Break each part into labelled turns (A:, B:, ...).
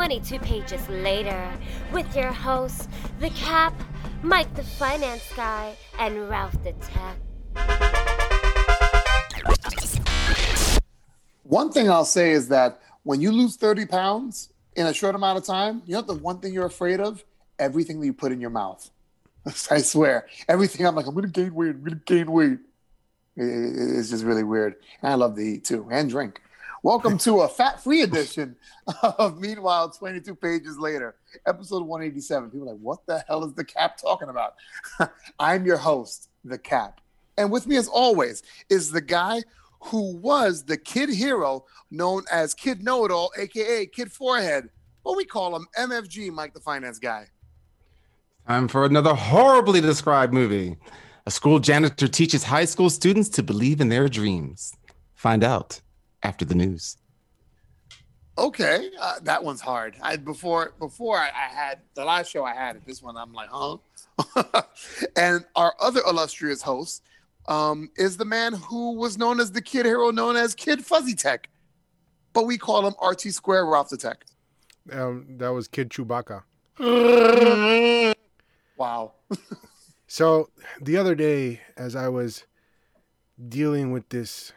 A: 22 pages later with your hosts, The Cap, Mike the Finance Guy, and Ralph the Tech.
B: One thing I'll say is that when you lose 30 pounds in a short amount of time, you know the one thing you're afraid of? Everything that you put in your mouth. I swear. Everything I'm like, I'm gonna gain weight, I'm gonna gain weight. It's just really weird. And I love to eat too and drink. Welcome to a fat-free edition of Meanwhile 22 Pages Later, episode 187. People are like, what the hell is the cap talking about? I'm your host, the cap. And with me, as always, is the guy who was the kid hero known as Kid Know It All, aka Kid Forehead. But we call him MFG, Mike the Finance Guy.
C: Time for another horribly described movie. A school janitor teaches high school students to believe in their dreams. Find out after the news.
B: Okay, uh, that one's hard. I before before I, I, had the last show I had it. This one I'm like, huh? and our other illustrious host um, is the man who was known as the kid hero, known as Kid Fuzzy Tech, but we call him RT Square Ralph the Tech.
D: Um, that was Kid Chewbacca.
B: wow.
D: so the other day, as I was dealing with this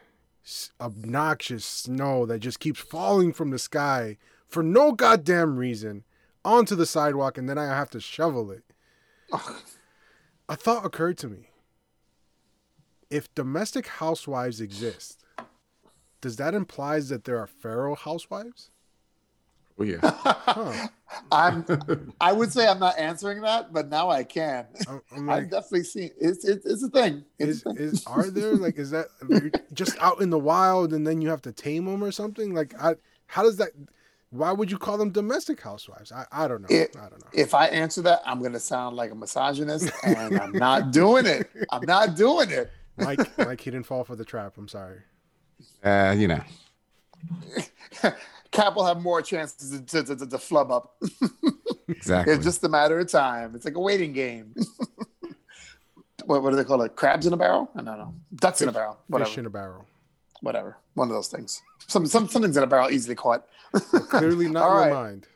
D: obnoxious snow that just keeps falling from the sky for no goddamn reason onto the sidewalk, and then I have to shovel it. a thought occurred to me if domestic housewives exist, does that imply that there are feral housewives?
C: Oh yeah.
B: Huh. I'm. I would say I'm not answering that, but now I can. I'm like, I've definitely seen it's it's, it's a thing. It's
D: is, a thing. is are there like is that just out in the wild and then you have to tame them or something? Like, I, how does that? Why would you call them domestic housewives? I, I don't know. It, I don't know.
B: If I answer that, I'm gonna sound like a misogynist, and I'm not doing it. I'm not doing it.
D: Mike, Mike, he didn't fall for the trap. I'm sorry.
C: Uh, you know.
B: Cap will have more chances to, to, to, to flub up.
C: exactly.
B: It's just a matter of time. It's like a waiting game. what, what do they call it? Crabs in a barrel? I don't know. Ducks fish, in a barrel. Whatever.
D: Fish in a barrel.
B: Whatever. One of those things. Some, some something's in a barrel easily caught.
D: Well, clearly not your right. mind.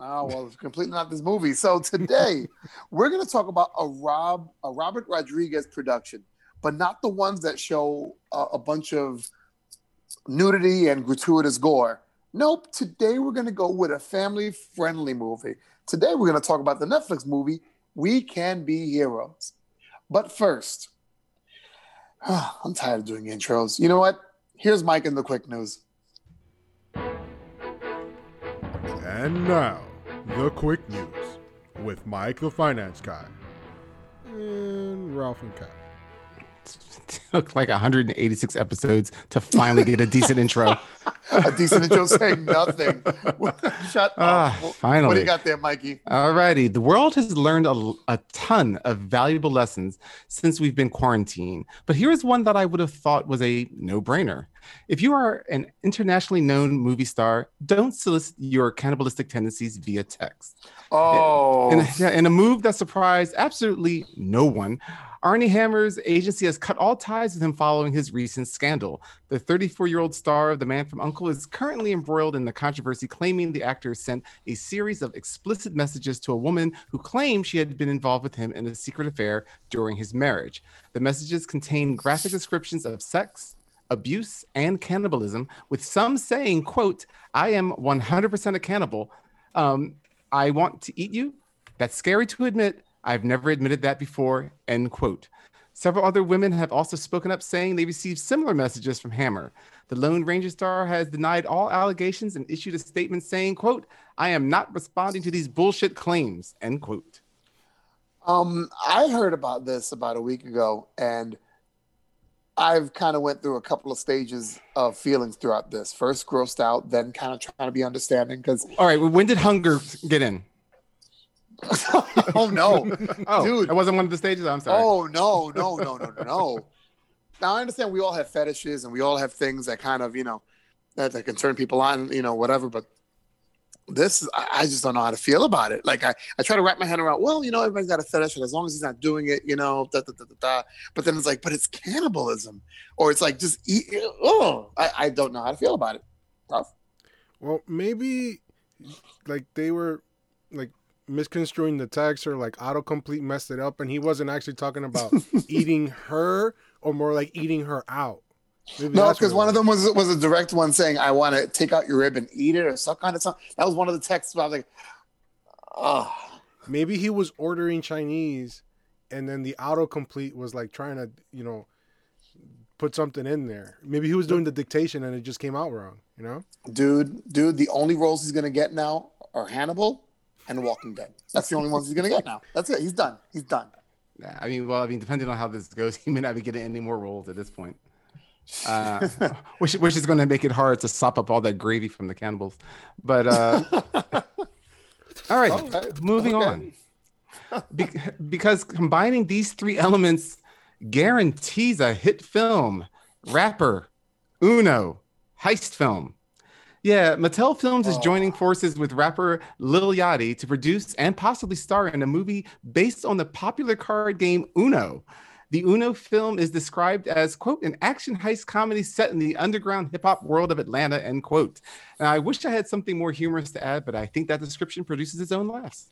B: Oh well, it's completely not this movie. So today we're going to talk about a Rob, a Robert Rodriguez production but not the ones that show uh, a bunch of nudity and gratuitous gore. Nope. Today we're going to go with a family friendly movie. Today we're going to talk about the Netflix movie, We Can Be Heroes. But first, oh, I'm tired of doing intros. You know what? Here's Mike in the quick news.
D: And now, the quick news with Mike the Finance Guy and Ralph and Cap
C: took like 186 episodes to finally get a decent intro.
B: a decent intro saying nothing. Shut uh,
C: up. Finally.
B: What do you got there, Mikey?
C: All righty. The world has learned a, a ton of valuable lessons since we've been quarantined. But here's one that I would have thought was a no brainer. If you are an internationally known movie star, don't solicit your cannibalistic tendencies via text.
B: Oh.
C: In, in, in a move that surprised absolutely no one, Armie Hammer's agency has cut all ties with him following his recent scandal. The 34 year old star of The Man from Uncle is currently embroiled in the controversy, claiming the actor sent a series of explicit messages to a woman who claimed she had been involved with him in a secret affair during his marriage. The messages contain graphic descriptions of sex, abuse, and cannibalism, with some saying, quote, I am 100% a cannibal. Um, I want to eat you. That's scary to admit, I've never admitted that before, end quote. Several other women have also spoken up saying they received similar messages from Hammer. The Lone Ranger star has denied all allegations and issued a statement saying, quote, I am not responding to these bullshit claims, end quote.
B: Um, I heard about this about a week ago, and I've kind of went through a couple of stages of feelings throughout this. First grossed out, then kind of trying to be understanding because
C: All right, well, when did hunger get in?
B: oh no,
C: oh, dude, that wasn't one of the stages. I'm sorry.
B: Oh no, no, no, no, no, no. now I understand we all have fetishes and we all have things that kind of you know that, that can turn people on, you know, whatever. But this, I, I just don't know how to feel about it. Like I, I try to wrap my head around. Well, you know, everybody's got a fetish, and as long as he's not doing it, you know, da, da, da, da, da. But then it's like, but it's cannibalism, or it's like just eat. Oh, I, I don't know how to feel about it. Tough.
D: Well, maybe like they were like misconstruing the text or like autocomplete messed it up and he wasn't actually talking about eating her or more like eating her out. Maybe
B: No, because one of them was was a direct one saying, "I want to take out your rib and eat it" or some kind of something. That was one of the texts. I was like, "Oh,
D: maybe he was ordering Chinese and then the autocomplete was like trying to, you know, put something in there. Maybe he was doing the dictation and it just came out wrong, you know?
B: dude, dude, the only roles he's gonna get now are Hannibal and Walking Dead. That's the only ones he's gonna get now. That's it. He's done. He's done.
C: Yeah, I mean, well, I mean, depending on how this goes, he may not be getting any more roles at this point. Uh, which, which is going to make it hard to sop up all that gravy from the cannibals. But uh, all right,
B: right,
C: moving
B: okay.
C: on. Be- because combining these three elements guarantees a hit film, rapper, Uno, heist film. Yeah, Mattel Films is joining forces with rapper Lil Yachty to produce and possibly star in a movie based on the popular card game Uno. The Uno film is described as, quote, an action heist comedy set in the underground hip hop world of Atlanta, end quote. And I wish I had something more humorous to add, but I think that description produces its own laughs.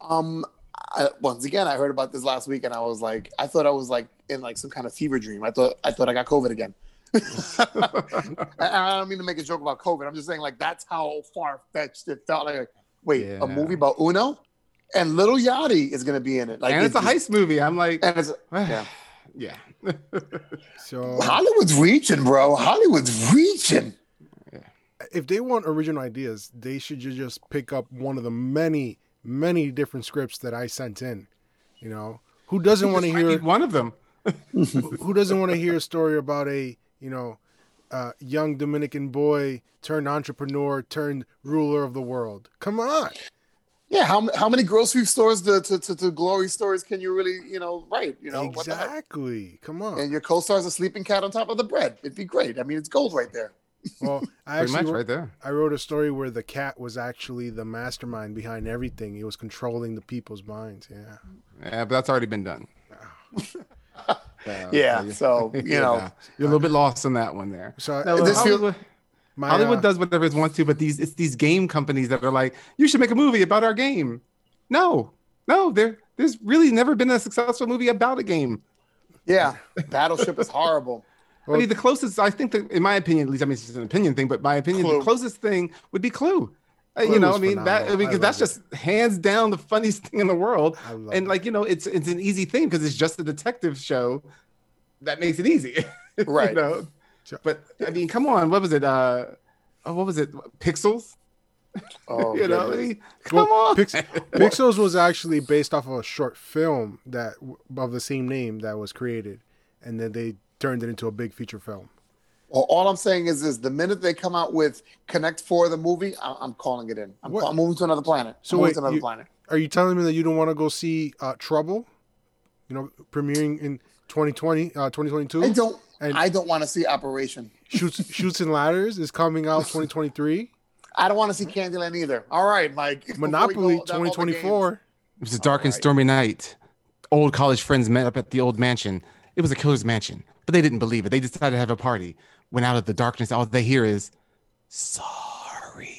B: Um, I, once again, I heard about this last week, and I was like, I thought I was like in like some kind of fever dream. I thought I thought I got COVID again. I, I don't mean to make a joke about COVID. I'm just saying like that's how far fetched it felt. Like, wait,
C: Yeah.
B: a movie about Uno, and Little Yachty is gonna be in it. Like,
C: and it's a heist movie. I'm like,
B: And it's yeah.
C: yeah.
D: So
B: Hollywood's reaching, bro. Hollywood's reaching.
D: if they want original ideas, they should just pick up one of the many, many different scripts that I sent in. You know, who doesn't want to hear
C: one of them.
D: who doesn't want to hear a story about a you know uh, young Dominican boy turned entrepreneur turned ruler of the world? Come on,
B: Yeah, how, how many grocery stores to, to, to, to glory stores can you really, you know, write? You know, what
D: exactly. Come on.
B: And your co-star is a sleeping cat on top of the bread. It'd be great. I mean, it's gold right there.
D: Well, I
C: Pretty
D: actually
C: much
D: wrote,
C: right there.
D: I wrote a story where the cat was actually the mastermind behind everything. He was controlling the people's minds. Yeah.
C: Yeah, but that's already been done. So,
B: Yeah, so, you know.
C: you're a little bit lost on that one there.
D: So
C: No, look,
B: This feel-
C: Hollywood,
D: my,
C: Hollywood
D: uh,
C: does whatever it wants to, but these it's these game companies that are like, you should make a movie about our game. No, no, there there's really never been a successful movie about a game.
B: Yeah, Battleship is horrible.
C: I mean, the closest I think that, in my opinion, at least, I mean, it's just an opinion thing, but my opinion,
B: Clue.
C: the closest thing would be Clue. Uh, you know, I mean, that
D: phenomenal. I
C: because that's just hands down the funniest thing in the world. And
D: it.
C: like, you know, it's it's an easy thing because it's just a detective show that makes it easy. you
B: Right.
C: know?
D: So-
C: But I mean, come on, what was it? Uh, oh, what was it? Pixels?
B: Oh,
C: you know, I mean, come
D: Well,
C: on.
D: Pix- Pixels was actually based off of a short film that of the same name that was created, and then they turned it into a big feature film.
B: Well, all I'm saying is, is the minute they come out with Connect Four, the movie, I- I'm calling it in. I'm, call- I'm moving to another planet.
D: So
B: I'm
D: wait,
B: to another
D: you-
B: planet.
D: Are you telling me that you don't want to go see uh, Trouble? You know, premiering in 2020, uh, 2022.
B: I don't.
D: And-
B: I don't want to see Operation.
D: Chutes, Chutes and Ladders is coming out 2023.
B: I don't want to see Candyland either. All right, Mike.
D: Monopoly
B: go down all the
D: 2024.
C: It was a dark and stormy night. Old college friends met up at the old mansion. It was a killer's mansion, but they didn't believe it. They decided to have a party. Went out of the darkness. All they hear is, sorry.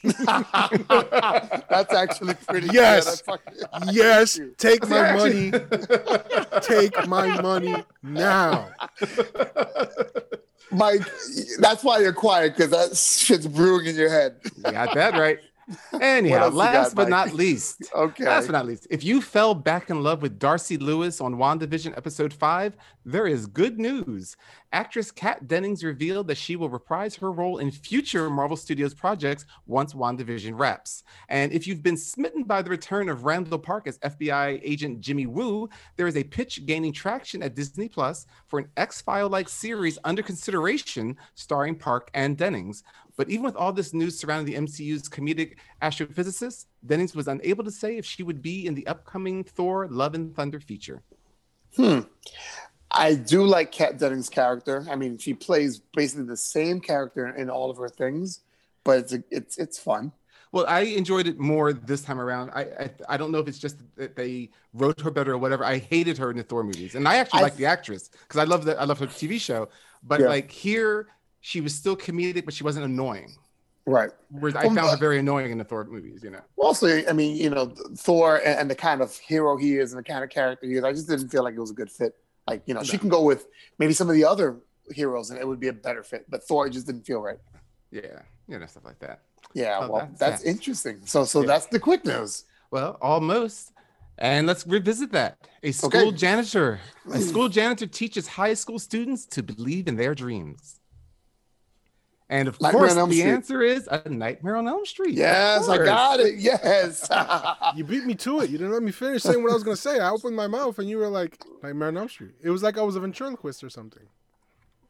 B: That's actually pretty.
D: Yes.
B: Good. I fucking-
D: Yes, take my
C: Yeah,
D: money. Take my money now.
B: Mike, that's why you're quiet because that shit's brewing in your head.
C: You got that right. Anyhow,
B: else
C: last
B: got,
C: but
B: Mike?
C: not least,
B: Okay.
C: last but not least, if you fell back in love with Darcy Lewis on WandaVision episode five, there is good news. Actress Kat Dennings revealed that she will reprise her role in future Marvel Studios projects once WandaVision wraps. And if you've been smitten by the return of Randall Park as FBI agent Jimmy Woo, there is a pitch gaining traction at Disney Plus for an X File like series under consideration starring Park and Dennings. But even with all this news surrounding the MCU's comedic astrophysicist, Dennings was unable to say if she would be in the upcoming Thor Love and Thunder feature.
B: Hmm. I do like Kat Dennings' character. I mean, she plays basically the same character in all of her things, but it's a, it's it's fun.
C: Well, I enjoyed it more this time around. I I, I don't know if it's just that they wrote her better or whatever. I hated her in the Thor movies, and I actually like the actress because I love that I love her TV show. But
B: Yeah.
C: like here, she was still comedic, but she wasn't annoying.
B: Right.
C: Whereas I
B: Well,
C: found her very annoying in the Thor movies. You know.
B: Also, I mean, you know, Thor and, and the kind of hero he is and the kind of character he is, I just didn't feel like it was a good fit. Like, you know, she can go with maybe some of the other heroes and it would be a better fit, but Thor just didn't feel right.
C: Yeah, you know stuff like that.
B: Yeah,
C: Oh,
B: well,
C: that's-
B: that's,
C: yeah.
B: interesting. So, so
C: Yeah.
B: that's the quick news.
C: Well, almost. And let's revisit that. A school janitor. A school janitor teaches high school students to believe in their dreams. And of
B: Nightmare
C: course, the
B: Street.
C: answer is a Nightmare on Elm Street.
B: Yes, I got it. Yes.
D: You beat me to it. You didn't let me finish saying what I was gonna say. I opened my mouth and you were like, Nightmare on Elm Street. It was like I was a ventriloquist or something.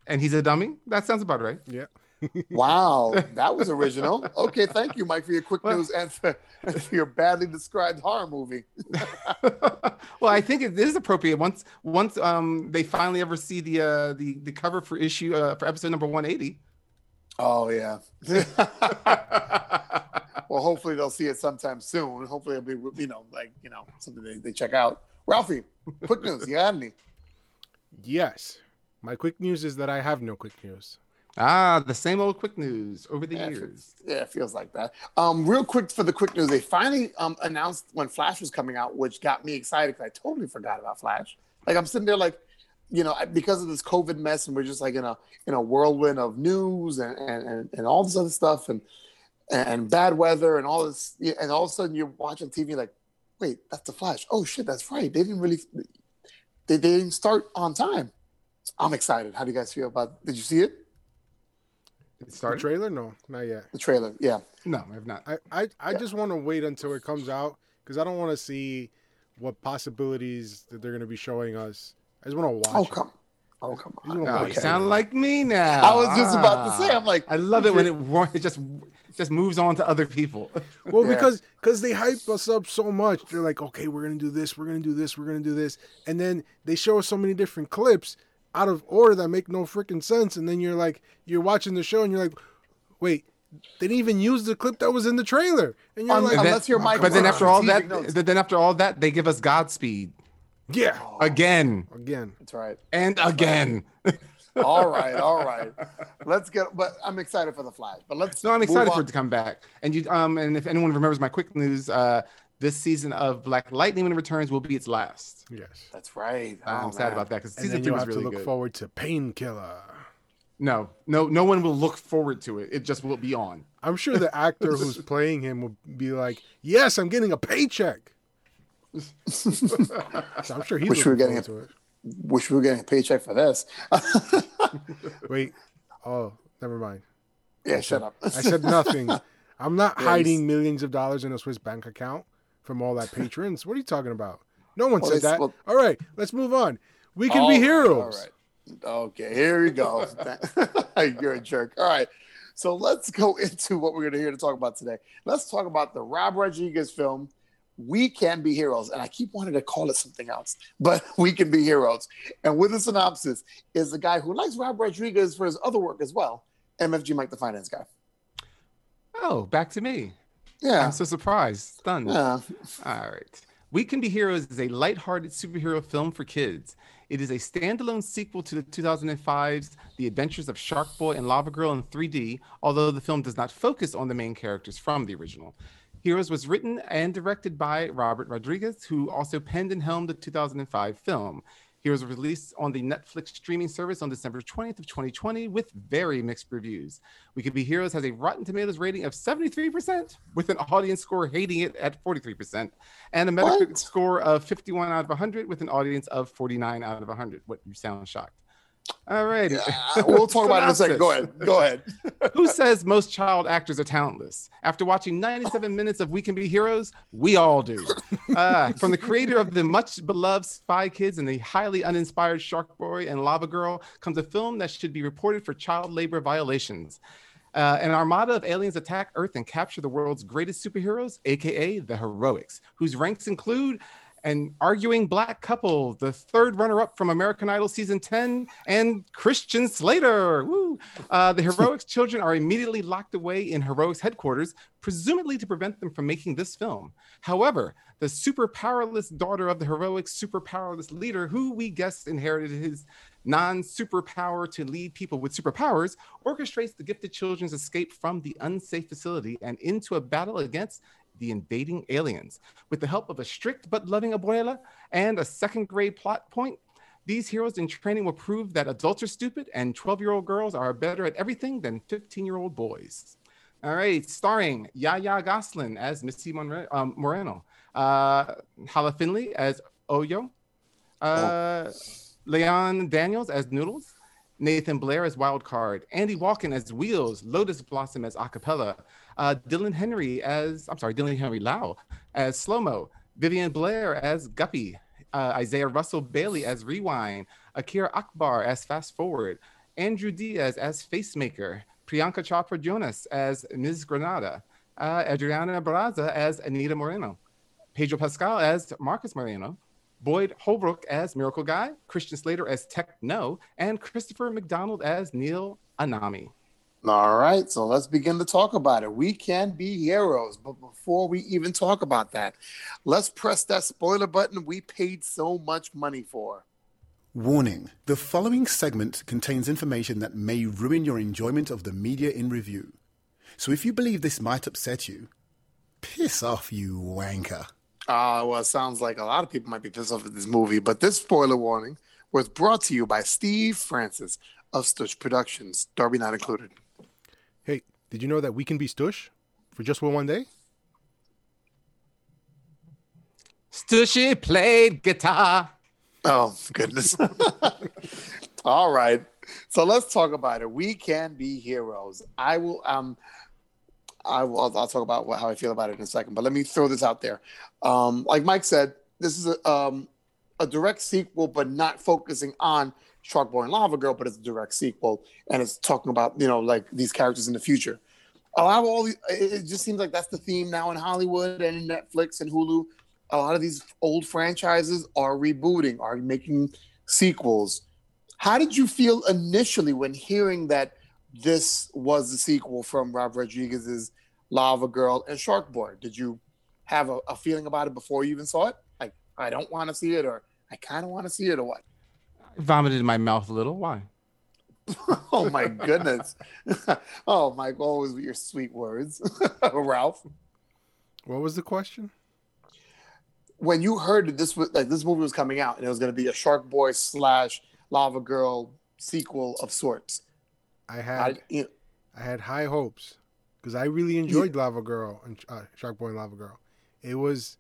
C: And he's a dummy. That sounds about right.
D: Yeah.
B: wow, that was original. Okay, thank you, Mike, for your quick
C: Well-
B: news and for, for your badly described horror movie.
C: well, I think it is appropriate once once um they finally ever see the uh the the cover for issue uh, for episode number 180.
B: Oh yeah. well, hopefully they'll see it sometime soon. Hopefully it'll be you know like you know something they, they check out. Ralphie, quick news. You got any?
D: Yes. My quick news is that I have no quick news.
C: ah, the same old quick news over the
B: Yeah,
C: years.
B: Yeah, it feels like that. Um, real quick for the quick news, they finally um announced when Flash was coming out, which got me excited because I totally forgot about Flash. Like I'm sitting there like, you know, because of this COVID mess, and we're just like in a in a whirlwind of news and and and, and all this other stuff and and bad weather and all this, and all of a sudden you're watching TV like, wait, that's the Flash. Oh shit, that's right. They didn't really, they, they didn't start on time. I'm excited. How do you guys feel about? Did you see it?
C: It
D: The trailer? No, not yet.
B: The trailer? Yeah.
C: No, I've not.
D: I, I, I just want to wait until it comes out because I don't want to see what possibilities that they're going to be showing us. I just want to watch.
B: Oh
D: it.
B: come. Oh come on.
C: Oh, you
D: it.
C: sound like me now.
B: I was just about to say.
C: Ah.
B: I'm like,
C: I love it when it it just just moves on to other people.
D: Well,
B: Yeah.
D: because because they hype us up so much. They're like, okay, we're gonna do this, we're gonna do this, we're gonna do this, and then they show us so many different clips out of order that make no freaking sense. And then you're like, you're watching the show and you're like, wait, they didn't even use the clip that was in the trailer, and you're
B: Un-
D: like,
C: And
B: Unless you're Michael
C: but then after all that, but then after all that, they give us Godspeed
D: yeah,
C: again
D: again.
B: That's right.
C: and again.
B: All right, all right. Let's get. But I'm excited for the Flash. But let's.
C: So I'm excited for it to come back. And you um and if anyone remembers my quick news, uh this season of Black Lightning when it returns will be its last.
D: Yes.
B: That's right.
C: I'm
B: Oh,
C: sad about that because
D: And
C: season
D: then
C: three
D: you
C: was
D: have
C: really
D: to look
C: good.
D: forward to Painkiller.
C: No, no, no one will look forward to it. It just will be on.
D: I'm sure the actor who's playing him will be like, "Yes, I'm getting a paycheck." So I'm sure he's
B: Wish we were getting
D: to
B: Wish we were getting a paycheck for this.
D: Wait, oh, never mind.
B: yeah, shut up.
D: I said nothing. I'm not hiding millions of dollars in a Swiss bank account from all that patrons. What are you talking about? No one
B: Well,
D: said that.
B: well-
D: all right, let's move on. We can
B: All
D: be heroes.
B: All right. Okay, here we go. You're a jerk. All right. So let's go into what we're going to hear to talk about today. Let's talk about the Rob Rodriguez film, We Can Be Heroes. And I keep wanting to call it something else, but We Can Be Heroes. And with the synopsis is the guy who likes Rob Rodriguez for his other work as well, MFG Mike, the finance guy.
C: Oh, back to me.
B: Yeah.
C: I'm so surprised, stunned.
B: Yeah.
C: All right. We Can Be Heroes is a lighthearted superhero film for kids. It is a standalone sequel to the 2005's The Adventures of Shark Boy and Lava Girl in 3D, although the film does not focus on the main characters from the original. Heroes was written and directed by Robert Rodriguez, who also penned and helmed the 2005 film. Heroes was released on the Netflix streaming service on December 20th of 2020 with very mixed reviews. We Could Be Heroes has a Rotten Tomatoes rating of 73%, with an audience score hating it at 43%, and a Metacritic
B: What?
C: score of 51 out of 100 with an audience of 49 out of 100. What you sound shocked. All right.
B: Yeah, we'll talk about it in a second. Go ahead. Go ahead.
C: Who says most child actors are talentless? After watching 97 minutes of We Can Be Heroes, we all do. Uh, from the creator of the much beloved Spy Kids and the highly uninspired Shark Boy and Lava Girl comes a film that should be reported for child labor violations. Uh, an armada of aliens attack Earth and capture the world's greatest superheroes, aka the Heroics, whose ranks include an arguing black couple, the third runner-up from American Idol season 10, and Christian Slater. Woo! Uh, the Heroics children are immediately locked away in Heroics headquarters, presumably to prevent them from making this film. However, the super powerless daughter of the Heroics super powerless leader, who we guessed inherited his non superpower to lead people with superpowers, orchestrates the gifted children's escape from the unsafe facility and into a battle against the invading aliens. With the help of a strict but loving abuela and a second grade plot point, these heroes in training will prove that adults are stupid and 12 year old girls are better at everything than 15 year old boys. All right, starring Yaya Gosselin as Missy Monre- um, Moreno, uh, Hala Finley as Oyo, uh, Leon Daniels as Noodles, Nathan Blair as Wild Card, Andy Walken as Wheels, Lotus Blossom as Acapella, uh, Dylan Henry as, I'm sorry, Dylan Henry Lau as Slow Mo, Vivian Blair as Guppy, uh, Isaiah Russell Bailey as Rewind, Akira Akbar as Fast Forward, Andrew Diaz as Facemaker, Priyanka Chopra Jonas as Ms. Granada, uh, Adriana Barraza as Anita Moreno, Pedro Pascal as Marcus Moreno, Boyd Holbrook as Miracle Guy, Christian Slater as Techno, and Christopher McDonald as Neil Anami.
B: All right, so let's begin to talk about it. We can be heroes, but before we even talk about that, let's press that spoiler button we paid so much money for.
E: Warning the following segment contains information that may ruin your enjoyment of the media in review. So if you believe this might upset you, piss off, you wanker.
B: Uh, well, it sounds like a lot of people might be pissed off at this movie, but this spoiler warning was brought to you by Steve Francis of Stitch Productions, Darby not included.
D: Hey, did you know that we can be Stush for just one one day?
C: Stushy played guitar.
B: Oh, goodness. All right. So let's talk about it. We can be heroes. I will um I will I'll, I'll talk about what, how I feel about it in a second, but let me throw this out there. Um like Mike said, this is a um a direct sequel but not focusing on Shark Boy and Lava Girl, but it's a direct sequel and it's talking about, you know, like these characters in the future. A lot of all these it just seems like that's the theme now in Hollywood and in Netflix and Hulu a lot of these old franchises are rebooting, are making sequels. How did you feel initially when hearing that this was the sequel from Rob Rodriguez's Lava Girl and Shark Boy? Did you have a, a feeling about it before you even saw it? Like, I don't want to see it, or I kind of want to see it, or what?
C: I vomited in my mouth a little. Why?
B: oh my goodness! oh, Mike, always with your sweet words, Ralph.
D: What was the question?
B: when you heard that this was like this movie was coming out and it was going to be a Shark Boy slash Lava Girl sequel of sorts,
D: I
B: I,
D: had
B: you know,
D: I had high hopes because I really enjoyed Lava Girl and uh, Shark Boy and Lava Girl. It was.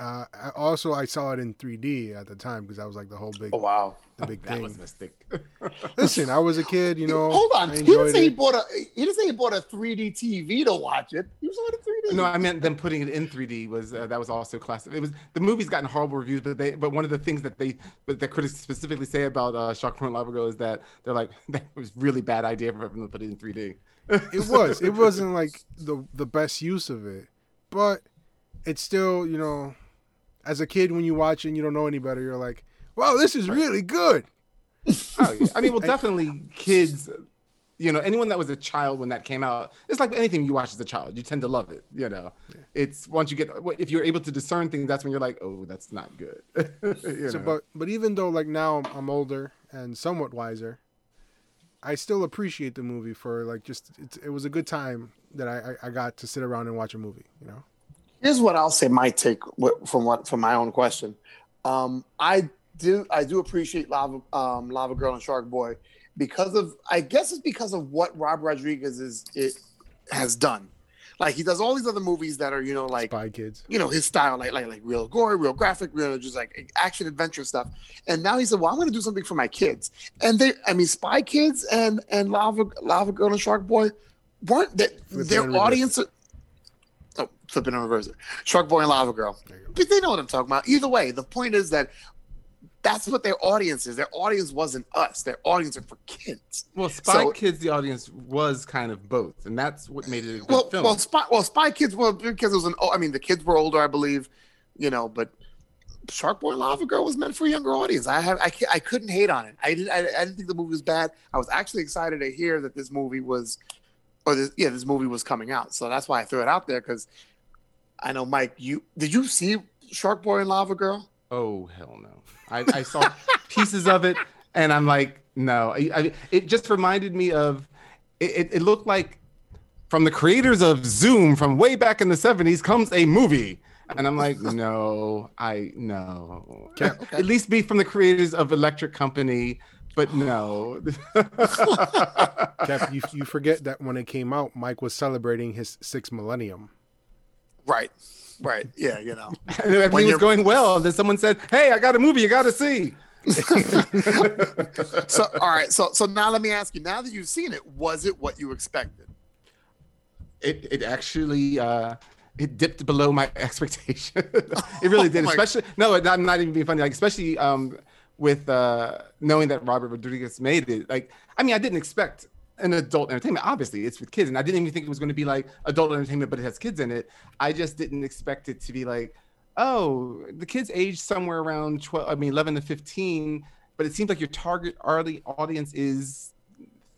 D: Uh, I also, I saw it in 3D at the time because that was like the whole big,
B: oh wow.
D: the big
C: That
D: thing.
C: was a mistake.
D: Listen, I was a kid, you know.
B: Hold on, he didn't
D: enjoyed
B: say he bought a he didn't say he bought a 3D TV to watch it. He was on a 3D.
C: no, I meant them putting it in 3D was uh, that was also classic. It was the movie's gotten horrible reviews, but they but one of the things that they but that critics specifically say about uh, Shark Boy and Lava Girl is that they're like that was really bad idea for them to put it in 3D.
D: It was. It wasn't like the the best use of it, but it's still, you know, as a kid when you watch it and you don't know any better, you're like, "Wow, this is really good."
C: Oh, yeah. I mean, well, definitely kids. You know, anyone that was a child when that came out, it's like anything you watch as a child, you tend to love it. You know, it's once you get if you're able to discern things, that's when you're like, oh, that's not good.
D: So,
C: know?
D: but but even though like now I'm, I'm older and somewhat wiser, I still appreciate the movie for like just it's, it was a good time that I, I I got to sit around and watch a movie. You know.
B: Here's what I'll say. My take from what from my own question. Um, I do I do appreciate Lava um, Lava Girl and Shark Boy because of I guess it's because of what Rob Rodriguez is it has done. Like he does all these other movies that are you know like
D: Spy Kids.
B: you know his style, like like like real gore, real graphic, real just like action adventure stuff. And now he said, "Well, I'm going to do something for my kids." And they, I mean, Spy Kids and and Lava Lava Girl and Shark Boy weren't that their audience. Oh, flipping and reverse it. Shark Boy and Lava Girl. But they know what I'm talking about. Either way, the point is that that's what their audience is. Their audience wasn't us. Their audience are for kids.
C: well, Spy
B: so-
C: Kids, the audience was kind of both, and that's what made it a good
B: well,
C: film.
B: well, Spy, well, Spy Kids, well, because it was an. Oh, I mean, the kids were older, I believe, you know, but Shark Boy and Lava Girl was meant for a younger audience. I have, I, I couldn't hate on it. I didn't, I, I didn't think the movie was bad. I was actually excited to hear that this movie was, or this, yeah, this movie was coming out. So that's why I threw it out there because I know, Mike, you did you see Shark Boy and Lava Girl?
C: oh hell no! I, I saw pieces of it, and I'm like, no. I, I, it just reminded me of. It, it, it looked like from the creators of Zoom from way back in the 70s comes a movie. And I'm like, no, I no. At least be from the creators of Electric Company, but no.
D: Cap, you, you forget that when it came out, Mike was celebrating his sixth millennium.
B: Right. Right. Yeah, you know.
C: and Everything was going well. Then someone said, Hey, I got a movie you gotta see.
B: So all right, so so now let me ask you, now that you've seen it, was it what you expected?
C: It it actually uh it dipped below my expectation. it really did,
B: Oh my-
C: especially no, I'm not even being funny. Like especially um with uh knowing that Robert Rodriguez made it. Like I mean, I didn't expect an adult entertainment. Obviously, it's with kids, and I didn't even think it was going to be like adult entertainment, but it has kids in it. I just didn't expect it to be like, oh, the kids age somewhere around 12, I mean 11 to 15, but it seems like your target early audience is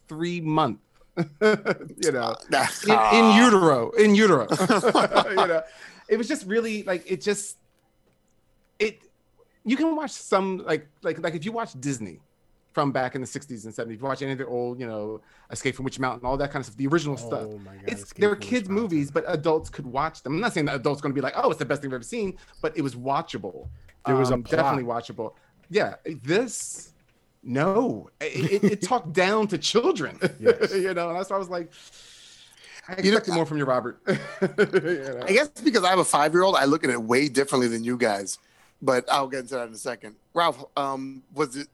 C: three month. you know, in, in utero, in utero. you know, it was just really like it just it. You can watch some like like like if you watch Disney from back in the 60s and 70s, if you watch any of their old, you know, Escape from Witch Mountain, all that kind of stuff, the original stuff.
D: Oh my God,
C: It's
D: Escape
C: they were
D: from Witch
C: kids
D: Mountain.
C: movies, but adults could watch them. I'm not saying that adults going to be like, oh, it's the best thing I've ever seen, but it was watchable.
D: There was
C: Um, definitely watchable. Yeah, this no, it, it, it talked down to children.
D: Yes.
C: you know, and that's why I was like, I
B: You know,
C: expected more from you, Robert. You know?
B: I guess because I have a five year old, I look at it way differently than you guys. But I'll get into that in a second. Ralph, um, was it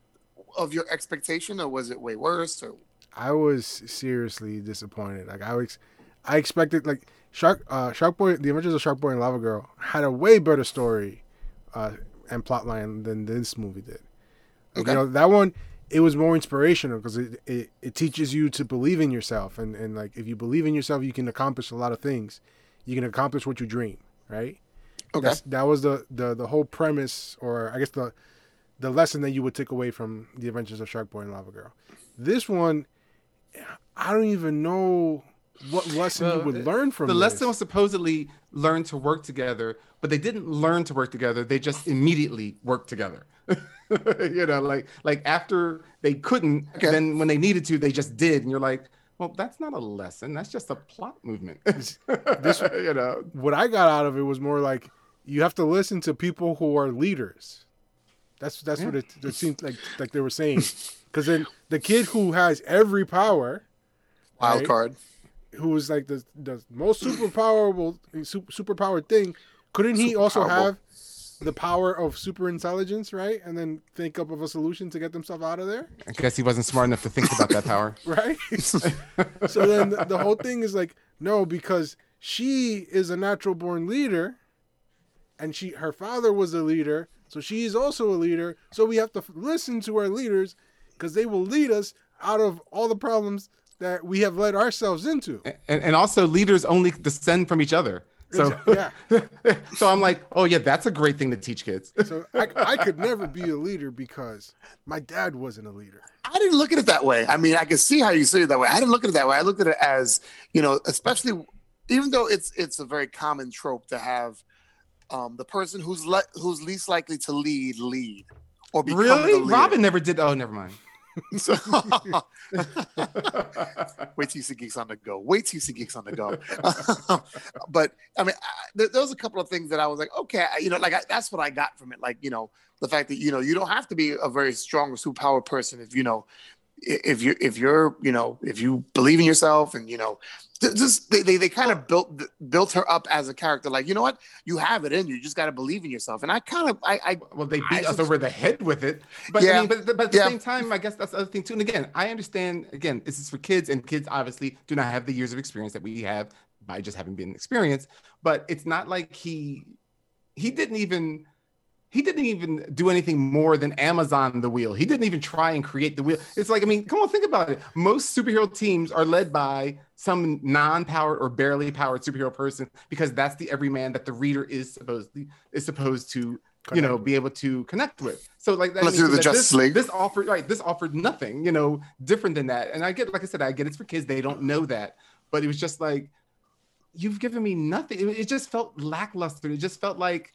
B: of your expectation or was it way worse? Or
D: I was seriously disappointed. Like I was, I expected like Shark, uh, Shark Boy, The Adventures of Shark Boy and Lava Girl had a way better story, uh, and plotline than this movie did. Like,
B: Okay.
D: You know that one, it was more inspirational because it, it it teaches you to believe in yourself, and and like if you believe in yourself, you can accomplish a lot of things. You can accomplish what you dream, right?
B: Okay,
D: That's, that was the, the the whole premise, or I guess the the lesson that you would take away from the Adventures of Shark Boy and Lava Girl. This one, I don't even know what lesson you would learn from
C: the
D: this.
C: lesson was supposedly learn to work together, but they didn't learn to work together. They just immediately worked together. you know, like like after they couldn't,
B: Okay.
C: then when they needed to, they just did. And you're like, well, that's not a lesson. That's just a plot movement.
D: This-
C: you know,
D: what I got out of it was more like you have to listen to people who are leaders. That's that's what it, it seemed like like they were saying. Because then the kid who has every power,
B: wild
D: right?
B: card.
D: who is like the the most super powerful super superpowered thing, couldn't he also
B: powerful.
D: have the power of super intelligence, right? And then think up of a solution to get themselves out of there,
C: I guess he wasn't smart enough to think about that power.
D: right? so then the, the whole thing is like no, because she is a natural born leader, and she her father was a leader, so she is also a leader. So we have to f- listen to our leaders because they will lead us out of all the problems that we have led ourselves into.
C: And, and also, leaders only descend from each other. So,
D: Yeah.
C: so I'm like, oh yeah, that's a great thing to teach kids.
D: So I, I could never be a leader because my dad wasn't a leader.
B: I didn't look at it that way. I mean, I can see how you see it that way. I didn't look at it that way. I looked at it as, you know, especially even though it's it's a very common trope to have um, the person who's le- who's least likely to lead lead or become the
C: really? Robin never did. Oh, never mind.
B: So, wait till you see geeks on the go. Wait till you see geeks on the go. but I mean, I, there, there was a couple of things that I was like, okay, I- you know, like I, that's what I got from it. Like, you know, the fact that you know you don't have to be a very strong superpower person if you know if you if you're you know if you believe in yourself and you know just they, they, they kind of built built her up as a character like you know what you have it in you you just got to believe in yourself and i kind of i i
C: Well, they
B: I
C: beat us
B: subs-
C: over the head with it. But
B: Yeah.
C: I mean, but, but at the
B: Yeah.
C: same time, I guess that's the other thing too. And again, I understand. Again, this is for kids, and kids obviously do not have the years of experience that we have by just having been experienced. But it's not like he he didn't even he didn't even do anything more than Amazon the wheel. He didn't even try and create the wheel. It's like, I mean, come on, think about it. Most superhero teams are led by some non-powered or barely powered superhero person because that's the everyman that the reader is supposed is supposed to, you know, be able to connect with. So like that
B: Unless
C: means
B: you're the
C: that
B: Justice
C: this,
B: League.
C: this offered right, this offered nothing, you know, different than that. And I get, like I said, I get it's for kids, they don't know that, but it was just like you've given me nothing. It, it just felt lackluster. It just felt like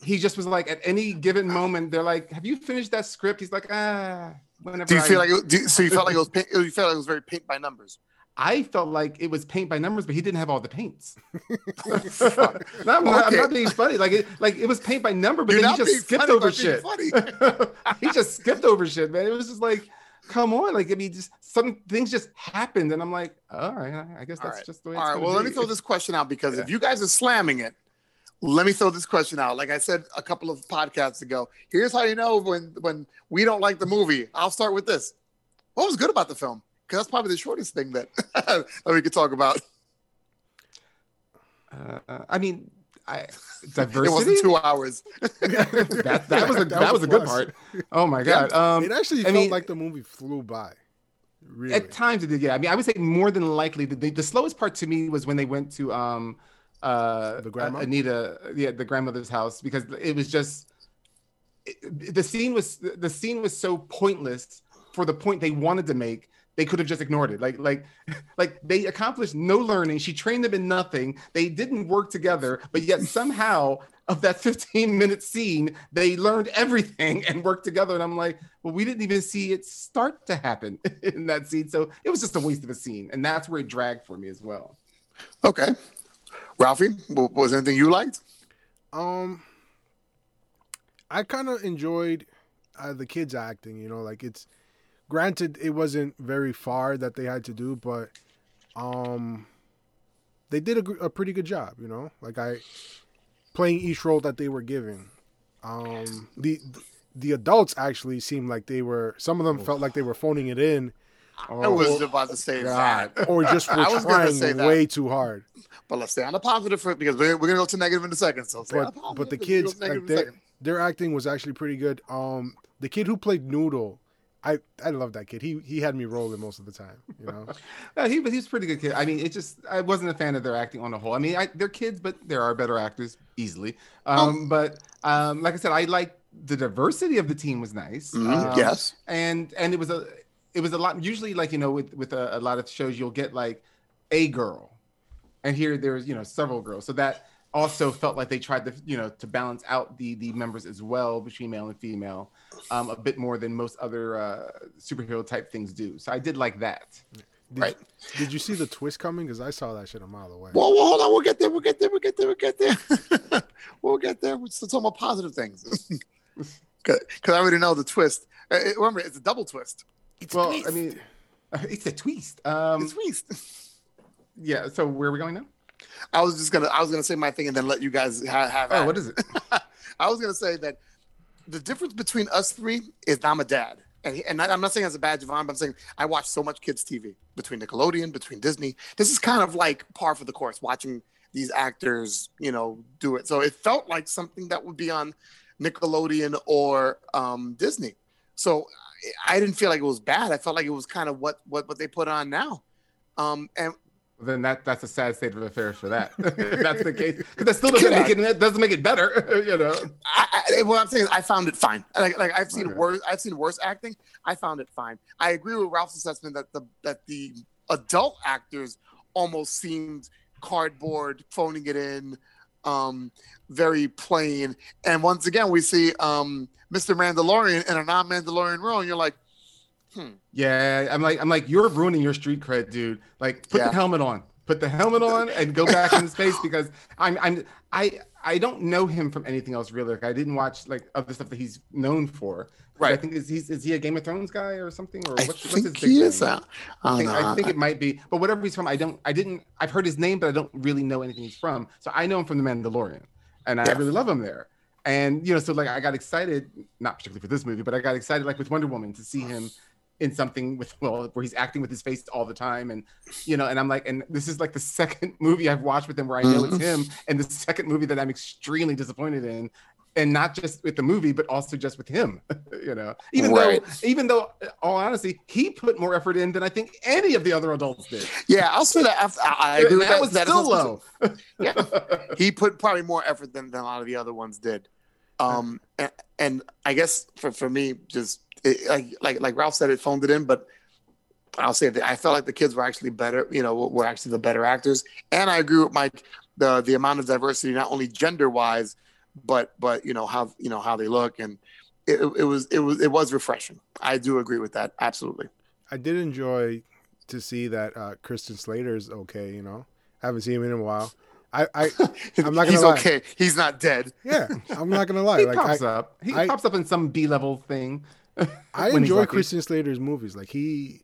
C: he just was like at any given moment, they're like, Have you finished that script? He's like, ah, whenever
B: Do you
C: I,
B: feel like it, do you, so? You felt like it was paint, you felt like it was very paint by numbers.
C: I felt like it was paint by numbers, but he didn't have all the paints. no, I'm, not, I'm not being funny. Like it, like it was paint by number, but
B: You're
C: then he just skipped over shit. he just skipped over shit, man. It was just like, come on, like I mean, just some things just happened, and I'm like, all right, I- guess
B: All
C: that's
B: right.
C: just the way.
B: All right. Well, let me throw this question out because if you guys are slamming it, let me throw this question out. Like I said a couple of podcasts ago, here's how you know when when we don't like the movie. I'll start with this. What was good about the film? Because that's probably the shortest thing that, that we could talk about.
C: Uh, I mean, I
B: It wasn't two hours.
C: that, that was a, that, was, a good part. Oh my god. Um,
D: it actually
C: I
D: felt
C: mean-
D: like the movie flew by. Really.
C: At times it did, yeah. I mean, I would say more than likely the, the, the slowest part to me was when they went to um uh
D: The grandma?
C: Anita, yeah, the grandmother's house because it was just it, the scene was the scene was so pointless for the point they wanted to make. They could have just ignored it. Like like like they accomplished no learning. She trained them in nothing. They didn't work together, but yet somehow of that 15 minute scene, they learned everything and worked together. And I'm like, well, we didn't even see it start to happen in that scene. So it was just a waste of a scene. And that's where it dragged for me as well.
B: Okay. Ralphie, was there anything you liked?
D: Um, I kind of enjoyed uh, the kids acting. You know, like it's granted it wasn't very far that they had to do, but um, they did a, a pretty good job. You know, like I playing each role that they were given. Um, the the adults actually seemed like they were. Some of them felt like they were phoning it in,
C: Oh,
B: I was about to say
C: God.
B: that.
D: or just were
B: I was
D: trying
B: say that.
D: way too hard.
B: But let's stay on the positive for because we're, we're gonna go to negative in a second. So stay on
D: but
B: the positive
D: but the kids
B: to
D: like their their acting was actually pretty good. Um, the kid who played Noodle, I I love that kid. He he had me rolling most of the time. You know,
C: No, he was he's a pretty good kid. I mean, it just I wasn't a fan of their acting on the whole. I mean, I, they're kids, but there are better actors easily. Um, But um, like I said, I like the diversity of the team was nice.
B: Mhm,
C: Um,
B: yes.
C: and and it was a it was a lot. Usually, like you know, with with a, a lot of shows, you'll get like a girl, and here there's you know several girls. So that also felt like they tried to you know to balance out the the members as well between male and female, um, a bit more than most other uh, superhero type things do. So I did like that.
D: did,
B: Right.
D: did you see the twist coming? Because I saw that shit a mile away.
B: Whoa, whoa, hold on. We'll get there. We'll get there. We'll get there. We'll get there. we'll get there. We're still talking about positive things. Because I already know the twist. Uh, it- remember, it's a double twist.
D: It's
C: well,
D: twist.
C: I mean, it's a twist. Um,
B: it's a twist.
C: yeah. So where are we going now?
B: I was just gonna. I was gonna say my thing and then let you guys have. have
C: Oh,
B: at
C: what
B: it.
C: is it?
B: I was gonna say that the difference between us three is I'm a dad, and he, and I- I'm not saying as a bad Javon, but I'm saying I watch so much kids TV between Nickelodeon, between Disney. This is kind of like par for the course watching these actors, you know, do it. So it felt like something that would be on Nickelodeon or um, Disney. So I didn't feel like it was bad. I felt like it was kind of what what what they put on now. Um, and
C: then that that's a sad state of affairs for that. if that's the case, because that still doesn't make it that doesn't make it better. you know.
B: I, I, what I'm saying is, I found it fine. Like, like I've seen
C: Okay.
B: worse. I've seen worse acting. I found it fine. I agree with Ralph's assessment that the that the adult actors almost seemed cardboard, phoning it in, um, very plain. And once again, we see um, Mr. Mandalorian in a non-Mandalorian role, and you're like, hmm,
C: Yeah, I'm like I'm like you're ruining your street cred, dude. Like put
B: Yeah.
C: the helmet on. Put the helmet on and go back in space because I'm I'm I I don't know him from anything else really. Like I didn't watch like other stuff that he's known for.
B: Right.
C: I think is he's is he a Game of Thrones guy or something or
B: I
C: what's, what's his big
B: he is. Uh,
C: I
B: I
C: think. I think it might be, but whatever he's from, I don't, I didn't, I've heard his name, but I don't really know anything he's from. So I know him from The Mandalorian, and I
B: Yeah.
C: really love him there. And you know, so like I got excited, not particularly for this movie, but I got excited like with Wonder Woman to see him in something with well, where he's acting with his face all the time, and you know, and I'm like, and this is like the second movie I've watched with him where I know it's him, and the second movie that I'm extremely disappointed in. And not just with the movie, but also just with him, you know. Even
B: Right.
C: though, even though, all honesty, he put more effort in than I think any of the other adults did.
B: yeah, I'll say that. After, I, I agree
C: that
B: that.
C: was
B: That
C: still low.
B: Yeah. he put probably more effort than, than a lot of the other ones did. Um, and, and I guess for, for me, just it, like like like Ralph said, it phoned it in. But I'll say that I felt like the kids were actually better. You know, were actually the better actors. And I agree with Mike. The the amount of diversity, not only gender wise, but but you know how you know how they look and it, it was it was it was refreshing. I do agree with that. Absolutely.
D: I did enjoy to see that uh, Christian Slater's okay. You know, I haven't seen him in a while. I, I I'm not gonna
B: He's
D: lie.
B: okay. He's not dead.
D: Yeah, I'm not gonna lie.
C: He
D: like
C: pops
D: I,
C: up. He
D: I-
C: pops up in some B level thing.
D: I enjoy. Christian Slater's movies. Like he,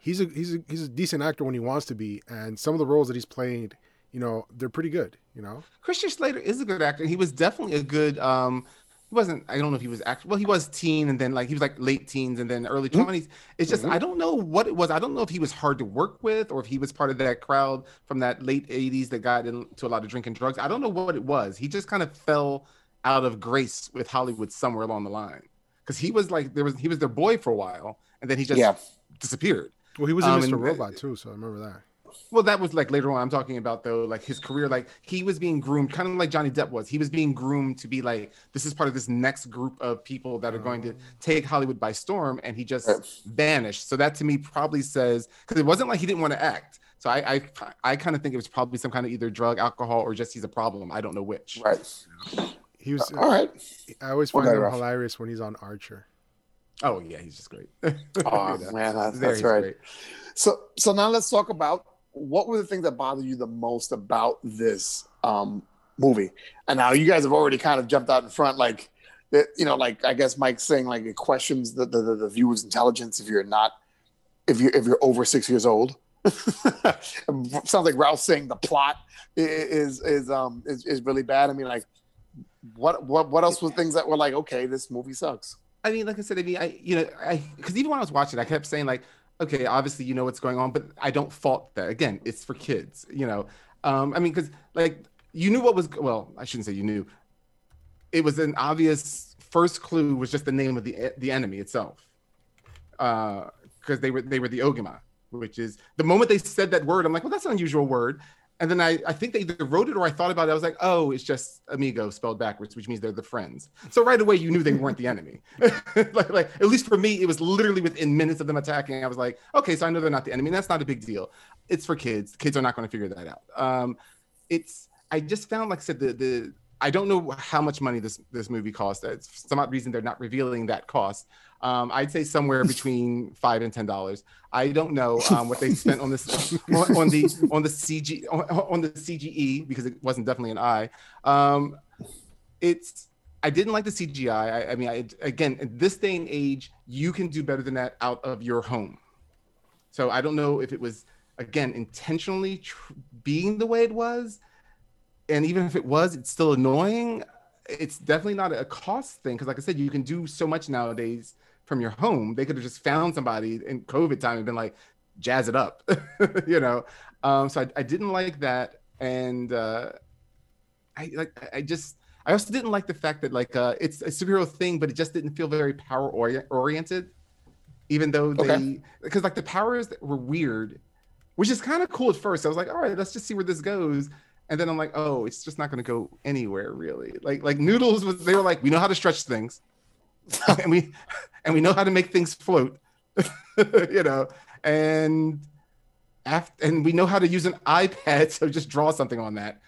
D: he's a he's a he's a decent actor when he wants to be, and some of the roles that he's played, you know, they're pretty good. You know,
C: Christian Slater is a good actor. He was definitely a good. um He wasn't. I don't know if he was act. Well, he was teen, and then like he was like late teens, and then early 20s It's just I don't know what it was. I don't know if he was hard to work with, or if he was part of that crowd from that late '80s that got into a lot of drinking drugs. I don't know what it was. He just kind of fell out of grace with Hollywood somewhere along the line because he was like there was he was their boy for a while, and then he just
B: Yeah.
C: disappeared.
D: well, he was in
C: Um,
D: Mr.
C: and-
D: Robot too, so I remember that.
C: Well, that was like later on. I'm talking about though, like his career. Like he was being groomed, kind of like Johnny Depp was. He was being groomed to be like this is part of this next group of people that are going to take Hollywood by storm, and he just
B: Right.
C: vanished. So that to me probably says because it wasn't like he didn't want to act. So I I, I kind of think it was probably some kind of either drug, alcohol, or just he's a problem. I don't know which.
B: Right.
D: He was.
B: All right.
D: I always find him
B: Ralph.
D: hilarious when he's on Archer.
C: Oh yeah, he's just great.
B: Oh
C: You know,
B: man, that's, that's right.
C: great.
B: So so now let's talk about what were the things that bothered you the most about this um, movie. And now you guys have already kind of jumped out in front, like that. You know, like I guess Mike's saying, like it questions the the, the, the viewer's intelligence if you're not if you're if you're over six years old. Sounds like Ralph saying the plot is is um is, is really bad. I mean, like what what what else were things that were like okay, this movie sucks.
C: I mean, like I said, I mean, I you know, I because even when I was watching, I kept saying like, okay, obviously you know what's going on, but I don't fault that. Again, it's for kids, you know. Um, I mean, because like you knew what was well, I shouldn't say you knew. It was an obvious first clue was just the name of the the enemy itself, uh because they were they were the Ogima, which is the moment they said that word, I'm like, well, that's an unusual word. And then I, I think they either wrote it or I thought about it. I was like, oh, it's just amigo spelled backwards, which means they're the friends. So right away, you knew they weren't the enemy. like, like, at least for me, it was literally within minutes of them attacking. I was like, okay, so I know they're not the enemy. And that's not a big deal. It's for kids. Kids are not going to figure that out. Um, it's, I just found, like I said, the, the, I don't know how much money this this movie cost. For some odd reason they're not revealing that cost. Um, I'd say somewhere between five and ten dollars. I don't know um, what they spent on this on, on the on the CG on, on the CGE because it wasn't definitely an eye. Um, it's I didn't like the CGI. I, I mean, I, again, in this day and age, you can do better than that out of your home. So I don't know if it was again intentionally tr- being the way it was, and even if it was, it's still annoying. It's definitely not a cost thing because, like I said, you can do so much nowadays from your home. They could have just found somebody in COVID time and been like, "Jazz it up," you know. Um, so I, I didn't like that, and uh, I like I just I also didn't like the fact that like uh, it's a superhero thing, but it just didn't feel very power ori- oriented. Even though they,
B: Okay.
C: because like the powers were weird, which is kind of cool at first. I was like, all right, let's just see where this goes. And then I'm like, oh, it's just not going to go anywhere really. Like like Noodles was, they were like, we know how to stretch things, and we and we know how to make things float, you know, and after and we know how to use an iPad, so just draw something on that,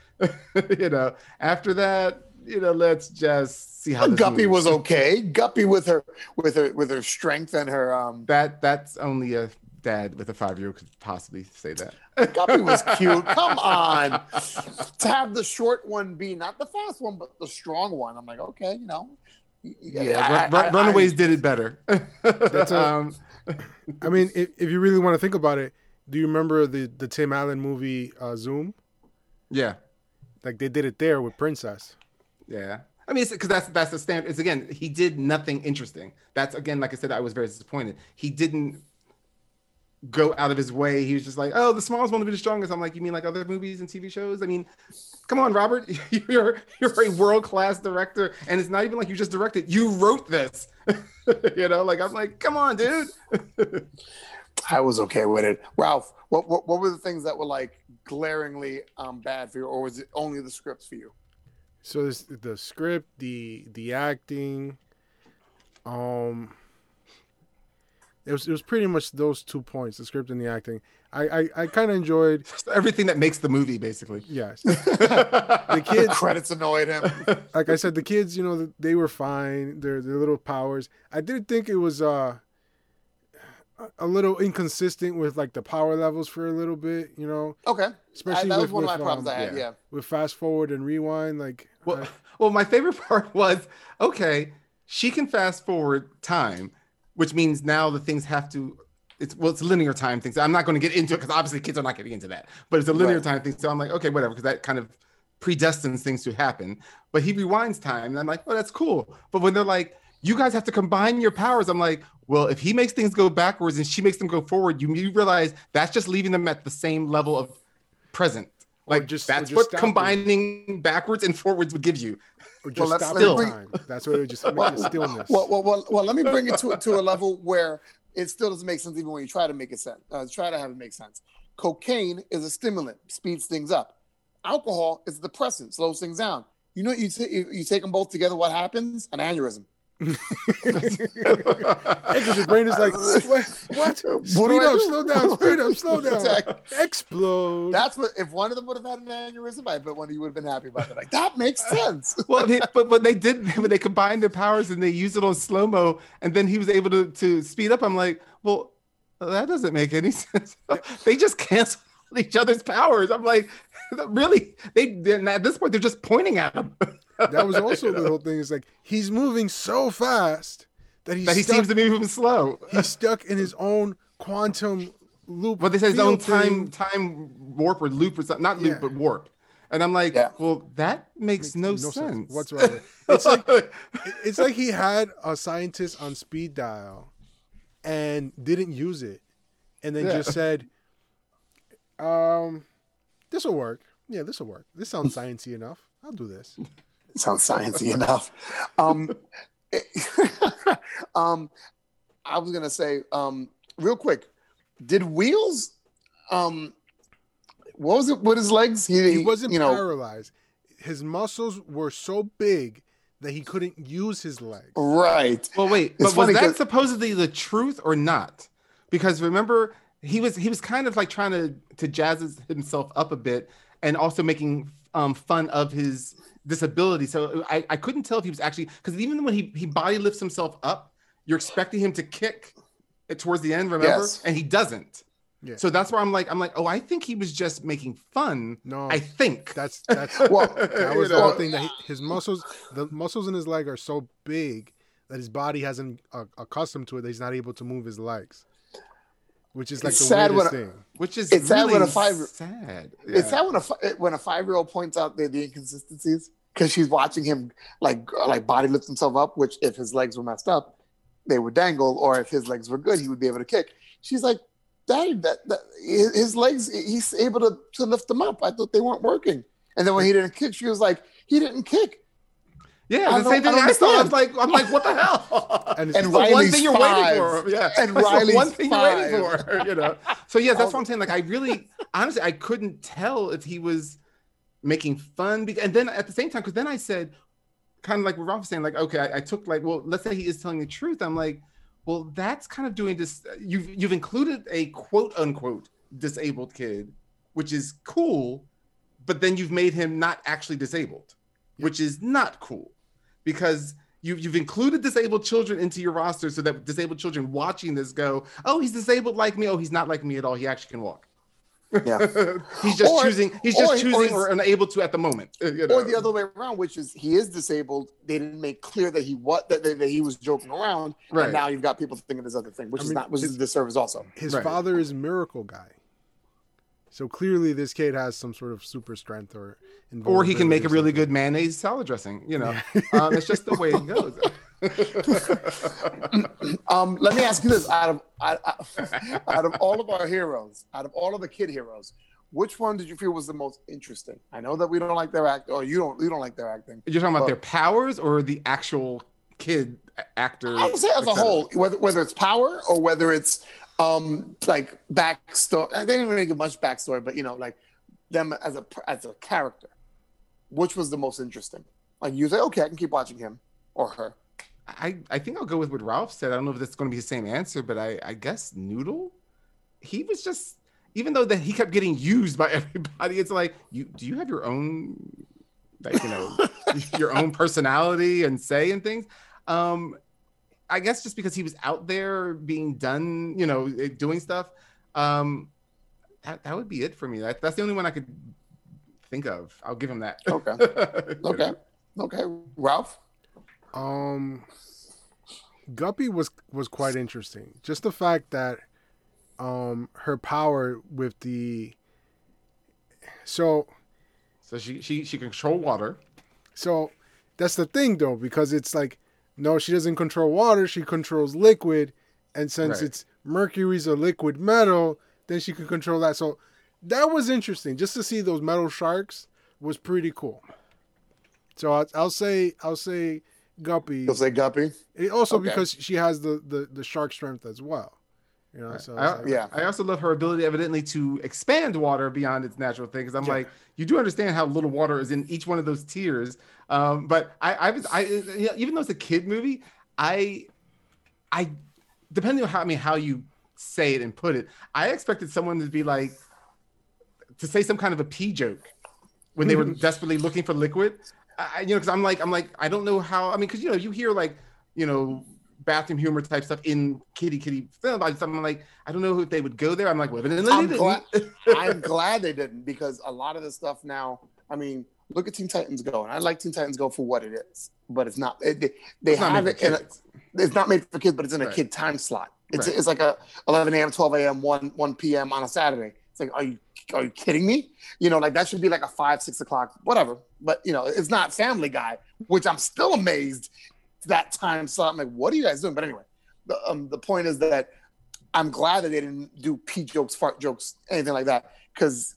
C: you know. After that, you know, let's just see how
B: Guppy
C: moves.
B: was okay. Guppy with her with her with her strength and her um
C: that. That's only a dad with a five year old could possibly say that.
B: Guppy was cute. Come on. to have the short one be not the fast one, but the strong one. I'm like, okay, you know.
C: Yeah,
B: I-
C: Run-
B: I- I-
C: Runaways did it better.
D: That's a-
C: um,
D: I mean, if, if you really want to think about it, do you remember the the Tim Allen movie uh, Zoom?
C: yeah,
D: Like they did it there with Princess.
C: yeah. I mean, because that's that's the standard. It's again, he did nothing interesting. That's again, like I said, I was very disappointed. He didn't go out of his way. He was just like, "Oh, the smallest one to be the strongest." I'm like, "You mean like other movies and TV shows?" I mean, come on, Robert, you're you're a world class director, and it's not even like you just directed. You wrote this. you know, like I'm like, come on, dude.
B: I was okay with it. Ralph, what, what what were the things that were like glaringly um bad for you, or was it only the scripts for you?
D: So this, the script, the the acting, um, It was it was pretty much those two points, the script and the acting. I I, I kind of enjoyed.
C: Everything that makes the movie, basically.
D: Yes, the kids.
B: Credits annoyed him.
D: Like I said, the kids. You know, they were fine. Their their little powers. I did think it was uh a little inconsistent with like the power levels for a little bit. You know,
B: Okay. I,
D: especially
B: that
D: with,
B: one of my problems
D: um,
B: I had.
C: yeah.
B: Yeah.
D: with fast forward and rewind. Like,
C: Well,
D: I-
C: well, my favorite part was okay, she can fast forward time, which means now the things have to. It's well, it's linear time thing. So I'm not going to get into it because obviously kids are not getting into that. But it's a linear
B: Right.
C: time thing. So I'm like, okay, whatever, because that kind of predestines things to happen. But he rewinds time, and I'm like, oh, that's cool. But when they're like, you guys have to combine your powers, I'm like, well, if he makes things go backwards and she makes them go forward, you, you realize that's just leaving them at the same level of present.
D: Or
C: Like
D: just-
C: that's
D: just
C: what combining backwards and forwards would give you.
D: Or just
B: let's-
D: stop the time. That's what it would just make the stillness.
B: Well, well, well, well, let me bring it to to a level where it still doesn't make sense even when you try to make it sense. Uh, try to have it make sense. Cocaine is a stimulant, speeds things up. Alcohol is a depressant, slows things down. You know, you, you you take them both together. What happens? An aneurysm.
D: Because your brain is like, what? What?
B: What
D: Speed
B: do
D: up,
B: do?
D: slow down, speed up, slow down.
B: Exactly.
D: Explode.
B: That's what. If one of them would have had an aneurysm, I bet one of you would have been happy about it. Like that makes sense.
C: well, they, but but they did when they combined their powers and they used it on slow mo, and then he was able to to speed up. I'm like, well, that doesn't make any sense. they just canceled each other's powers. I'm like, really? They then at this point they're just pointing at him.
D: that was also the whole thing. Is like he's moving so fast that he's
C: that he
D: stuck,
C: seems to be moving slow.
D: he's stuck in his own quantum loop.
C: But they say his own time
D: thing.
C: time warp or loop or something, not loop
D: Yeah.
C: but warp. And I'm like,
B: Yeah.
C: well, that makes, no,
D: no
C: sense.
D: sense whatsoever. It's like it's like he had a scientist on speed dial and didn't use it, and then
C: Yeah.
D: just said, "Um, this will work. Yeah, this will work. This sounds sciencey enough. I'll do this."
B: It Sounds sciencey enough. Um, um, I was gonna say, um, real quick, did Wheels, um, what was it with his legs?
D: He wasn't
B: you know,
D: paralyzed. His muscles were so big that he couldn't use his legs.
B: right?
C: Well, wait,
B: It's
C: but was
B: that
C: that
B: 'cause-
C: supposedly the truth or not? Because remember, he was he was kind of like trying to to jazz himself up a bit, and also making um, fun of his disability. So I, I couldn't tell if he was actually because even when he he body lifts himself up, you're expecting him to kick it towards the end, remember?
B: Yes.
C: And he doesn't.
D: Yeah.
C: So that's where I'm like, I'm like, oh, I think he was just making fun.
D: No.
C: I think.
D: That's that's
B: Well,
D: that was
C: You
D: the whole thing that he, his muscles, the muscles in his leg are so big that his body hasn't uh, accustomed to it. That he's not able to move his legs, which is like
B: It's
D: the
B: sad
D: weirdest
B: when
D: thing.
C: which is
B: It's sad
C: really
B: when a five
C: sad. Yeah.
B: It's sad when a when a five year old points out the, the inconsistencies because she's watching him like like body lift himself up. Which if his legs were messed up, they would dangle, or if his legs were good, he would be able to kick. She's like, Daddy, that, that his his legs, he's able to, to lift them up. I thought they weren't working. And then when he didn't kick, she was like, he didn't kick.
C: Yeah,
B: I
C: the same thing
B: I
C: saw. I was like, I'm like, what the hell?
D: And
B: And
C: It's the one thing you're
B: five.
C: waiting for. Yeah.
B: And Riley's
C: one thing you're waiting
B: five.
C: for. You know. So yeah, that's what I'm saying. Like I really honestly I couldn't tell if he was making fun because, and then at the same time, because then I said, kind of like what Ralph was saying, like, okay, I, I took like, well, let's say he is telling the truth. I'm like, well, that's kind of doing this. You've you've included a quote unquote disabled kid, which is cool, but then you've made him not actually disabled, which is not cool because you, you've included disabled children into your roster so that disabled children watching this go, oh, he's disabled like me. Oh, he's not like me at all. He actually can walk.
B: Yeah.
C: he's just
B: Or-
C: choosing. He's just
B: or- or
C: choosing
B: he's-
C: or, unable to at the moment. uh, you know?
B: Or the other way around, which is he is disabled. They didn't make clear that he what that, that, that he was joking around.
C: Right.
B: And now you've got people thinking this other thing, which
D: I
B: is
D: mean,
B: not which is the service also.
D: His
C: Right.
D: father is miracle guy, so clearly this kid has some sort of super strength or
C: Or he can make a really good mayonnaise salad dressing. You know, um, it's just the way it goes.
B: Um, let me ask you this: out of out, out of all of our heroes, out of all of the kid heroes, which one did you feel was the most interesting? I know that we don't like their act, or you don't you don't like their acting.
C: You're talking about their powers or the actual kid actor?
B: I would say as a whole, whether whether it's power or whether it's um like backstory. They didn't really give much backstory, but you know, like them as a as a character. Which was the most interesting? Like you say, okay, I can keep watching him or her.
C: I, I think I'll go with what Ralph said. I don't know if that's going to be the same answer, but I, I guess Noodle. He was just, even though that he kept getting used by everybody. It's like you do you have your own, like you know, your own personality and say and things. Um, I guess just because he was out there being done, you know, eh, doing stuff. Um, that, that would be it for me. That, that's the only one I could think of. I'll give him that.
B: Okay. Okay. Okay. Ralph?
D: Um, Guppy was was quite interesting. Just the fact that um her power with the so
C: So she she she can control water.
D: so that's the thing though because it's like no she doesn't control water she controls liquid and since
C: Right.
D: it's mercury's a liquid metal then she can control that so that was interesting just to see those metal sharks was pretty cool so I'll, I'll say I'll say Guppy
B: You'll say Guppy?
D: It- also
B: Okay.
D: because she has the, the the shark strength as well you know so
C: I,
D: like-
B: Yeah.
C: I also love her ability, evidently, to expand water beyond its natural thing. Because I'm
D: Yeah.
C: like, you do understand how little water is in each one of those tiers. Um, but I, I was, I, yeah, even though it's a kid movie, I, I, depending on how I mean how you say it and put it, I expected someone to be like, to say some kind of a pee joke when they were desperately looking for liquid. I- you know, because I'm like, I'm like, I don't know how. I mean, because you know, you hear like, you know, bathroom humor type stuff in kitty kitty film. I I'm like, I don't know if they would go there. I'm like,
B: I'm. I'm glad they didn't because a lot of the stuff now, I mean, look at Teen Titans Go, and I like Teen Titans Go for what it is, but it's not. It, they
C: It's not
B: have
C: made
B: it a, it's not made for kids, but it's in a
C: Right.
B: kid time slot. It's
C: Right.
B: it's like a 11 a.m., 12 a.m., 1 1 p.m. on a Saturday. It's like, are you are you kidding me? You know, like that should be like a five six o'clock, whatever. But you know, it's not Family Guy, which I'm still amazed that time slot. I'm like, what are you guys doing? But anyway, the um, the point is that I'm glad that they didn't do pee jokes, fart jokes, anything like that, because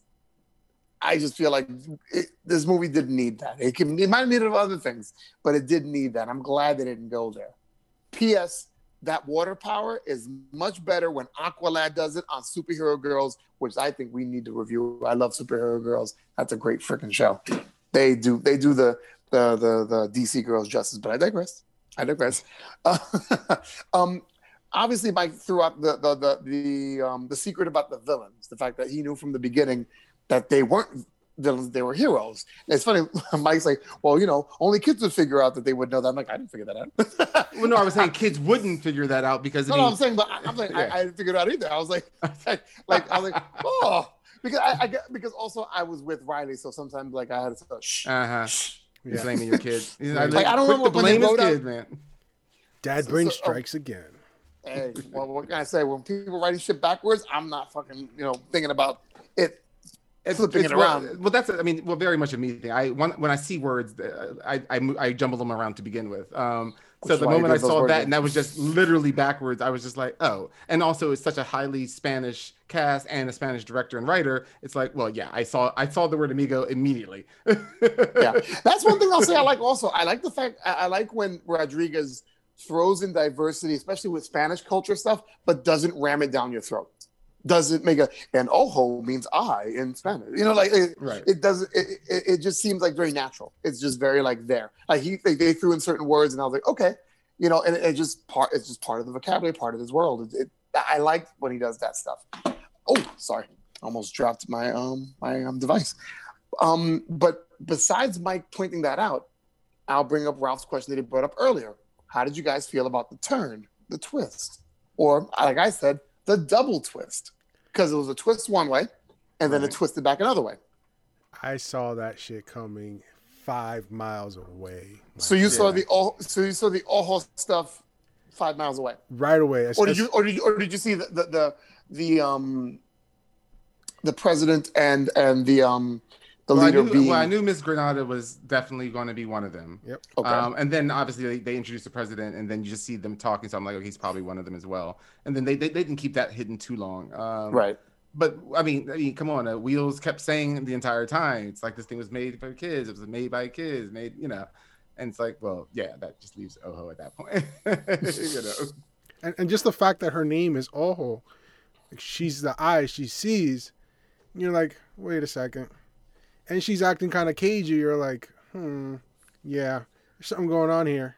B: I just feel like it, this movie didn't need that. It, can, it might have needed other things, but it didn't need that. I'm glad they didn't go there. P.S. That water power is much better when Aqualad does it on Superhero Girls, which I think we need to review. I love Superhero Girls. That's a great freaking show. They do they do the the the, the DC girls justice, but I digress. I digress. Uh, um, obviously, Mike threw out the the the the, um, the secret about the villains, the fact that he knew from the beginning that they weren't villains, they were heroes. And it's funny, Mike's like, well, you know, only kids would figure out that they would know that. I'm like, I didn't figure that out.
C: Well, no, I was saying kids wouldn't figure that out because I
B: no,
C: mean,
B: no, I'm saying, but I- I'm like,
C: Yeah.
B: I, I didn't figure it out either. I was like, like, I was like, oh, because I, I because also I was with Riley, so sometimes like I had to shh,
C: uh-huh.
B: shh.
C: You're
D: Yeah.
C: blaming your kid.
D: Like,
B: I don't
C: quick
B: remember
C: to
B: when they
C: blame his
B: wrote out-
C: kid, man.
D: dad
B: So-
D: brain
B: so- oh.
D: strikes again
B: Hey, well, what can I say? When people writing shit backwards, I'm not fucking, you know, thinking about it. Flipping it
C: well-
B: around.
C: Well, that's I mean, well, very much a me thing. I when, when I see words, uh, I, I mo- I jumble them around to begin with. Um, so the moment I saw that and that was just literally backwards, I was just like, oh. And also, it's such a highly Spanish cast and a Spanish director and writer. It's like, well, yeah, I saw I saw the word amigo immediately.
B: yeah, that's one thing I'll say. I like also. I like the fact. I, I like when Rodriguez throws in diversity, especially with Spanish culture stuff, but doesn't ram it down your throat. Doesn't make a and ojo means eye in Spanish. You know, like it,
C: Right.
B: it doesn't. It, it, it just seems like very natural. It's just very like there. Like he they, they threw in certain words, and I was like, okay, you know, and it, it just part. It's just part of the vocabulary, part of his world. It, it, I like when he does that stuff. Oh, sorry, almost dropped my um my um device. Um, but besides Mike pointing that out, I'll bring up Ralph's question that he brought up earlier. How did you guys feel about the turn, the twist, or like I said, the double twist? Because it was a twist one way, and then it twisted back another way.
D: i saw that shit coming five miles away
B: So you saw the oh, so you saw the Ojo stuff five miles away,
D: right away
B: or did you, or did you, or did you see the the the, the um the president and and the um the
C: well, I knew,
B: being
C: well, I knew Miss Granada was definitely going to be one of them.
D: Yep.
B: okay.
C: Um, and then obviously they, they introduced the president, and then you just see them talking. So I'm like, okay, he's probably one of them as well. And then they they, they didn't keep that hidden too long. Um,
B: right.
C: But I mean, I mean, come on. Uh, Wheels kept saying the entire time, it's like this thing was made for kids. It was made by kids. Made, you know. And it's like, well, yeah, that just leaves Ojo at that point. you know.
D: and, and just the fact that her name is Ojo, like she's the eye she sees. You're like, wait a second, and she's acting kind of cagey. You're like, hmm, yeah, there's something going on here.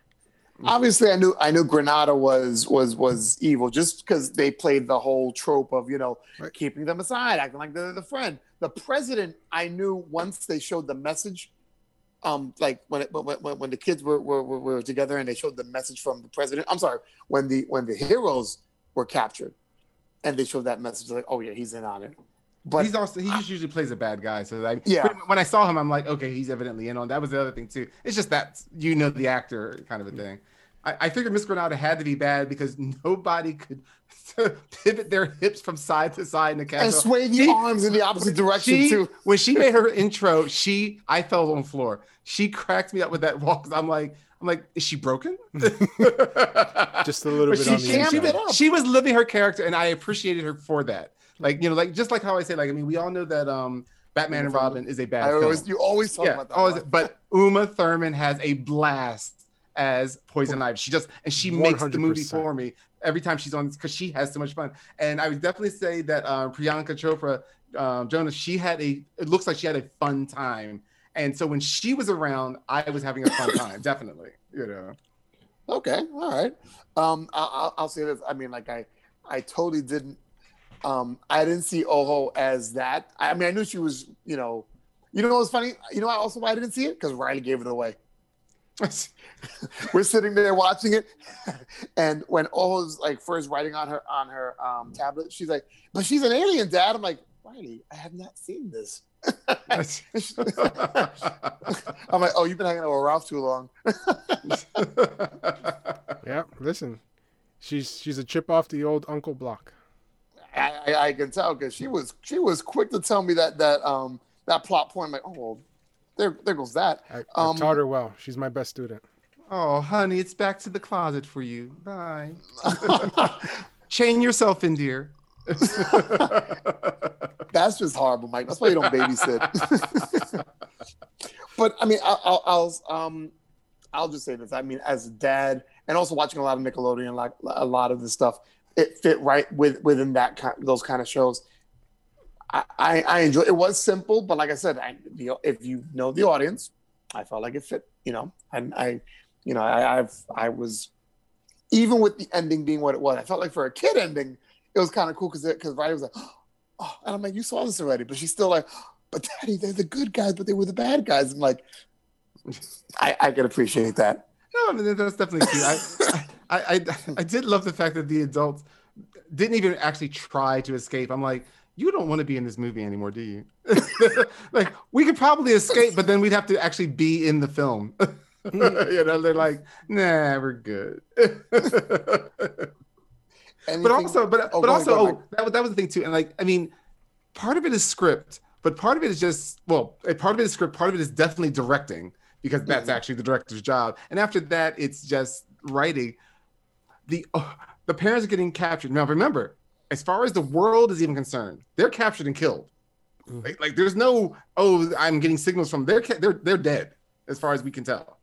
B: obviously I knew I knew Granada was was was evil just because they played the whole trope of you know
D: Right.
B: keeping them aside, acting like they're the friend. The president, I knew once they showed the message, um, like when it, when, when, when the kids were, were were were together and they showed the message from the president. I'm sorry, when the when the heroes were captured, and they showed that message, like oh yeah, he's in on it. But
C: he's also he just usually plays a bad guy. So like
B: Yeah.
C: when- when I saw him, I'm like, okay, he's evidently in on. That was the other thing too. It's just that you know the actor kind of a mm. thing. I, I figured Miss Granada had to be bad because nobody could pivot their hips from side to side in the
B: and
C: castle.
B: sway the
C: She-
B: arms in the opposite direction
C: She,
B: too.
C: when she made her intro, she I fell on the floor. She cracked me up with that walk. 'cause I'm like, I'm like, is she broken? Hmm.
D: Just a little
C: But
D: bit
C: she,
D: on the
C: she, she, she was living her character, and I appreciated her for that. Like you know, like just like how I say, like I mean, we all know that um, Batman and Robin is a bad
B: I
C: film.
B: always you always talk
C: yeah,
B: about that.
C: always,
B: one.
C: but Uma Thurman has a blast as Poison Ivy. She just and she makes the movie for me every time she's on because she has so much fun. And I would definitely say that um, Priyanka Chopra, um, Jonas, she had a. It looks like she had a fun time. And so when she was around, I was having a fun time. definitely, you know.
B: Okay, all right. Um, I'll, I'll say this. I mean, like I, I totally didn't. Um, I didn't see Ojo as that. I mean, I knew she was. You know, you know what was funny? You know, I also why I didn't see it because Riley gave it away. We're sitting there watching it, and when Ojo's like first writing on her on her um, tablet, she's like, "But she's an alien, Dad." I'm like, Riley, I have not seen this. I'm like, "Oh, you've been hanging out with Ralph too long."
D: Yeah, listen, she's she's a chip off the old Uncle Block.
B: I, I, I can tell because she was she was quick to tell me that that um that plot point. I'm like, oh, well, there there goes that.
D: I,
B: Um,
D: I taught her well. She's my best student.
C: oh, honey, it's back to the closet for you. Bye. Chain yourself in, dear.
B: That's just horrible, Mike. That's why you don't babysit. but I mean, I'll, I'll, I'll um I'll just say this. I mean, as a dad and also watching a lot of Nickelodeon, like a lot of the stuff, it fit right with within that kind, those kind of shows. I, I, I enjoy. It was simple, but like I said, I, the, if you know the audience, I felt like it fit. You know, and I, you know, I, I've I was even with the ending being what it was. I felt like for a kid ending, it was kind of cool because because Riley was like, oh, and I'm like, you saw this already, but she's still like, but Daddy, they're the good guys, but they were the bad guys. I'm like, I, I can appreciate that.
C: No, I mean that's definitely cute. I, I, I, I did love the fact that the adults didn't even actually try to escape. I'm like, you don't want to be in this movie anymore, do you? like, we could probably escape, but then we'd have to actually be in the film. you know, they're like, nah, we're good. but also, but
B: Oh,
C: but also, oh, that was that was the thing too. And like, I mean, part of it is script, but part of it is just well, part of it is script, part of it is definitely directing because that's
B: Mhm.
C: actually the director's job. And after that, it's just writing. The oh, the parents are getting captured. Now remember, as far as the world is even concerned, they're captured and killed.
D: Mhm.
C: Like, like there's no oh, I'm getting signals from they're ca- they're they're dead as far as we can tell.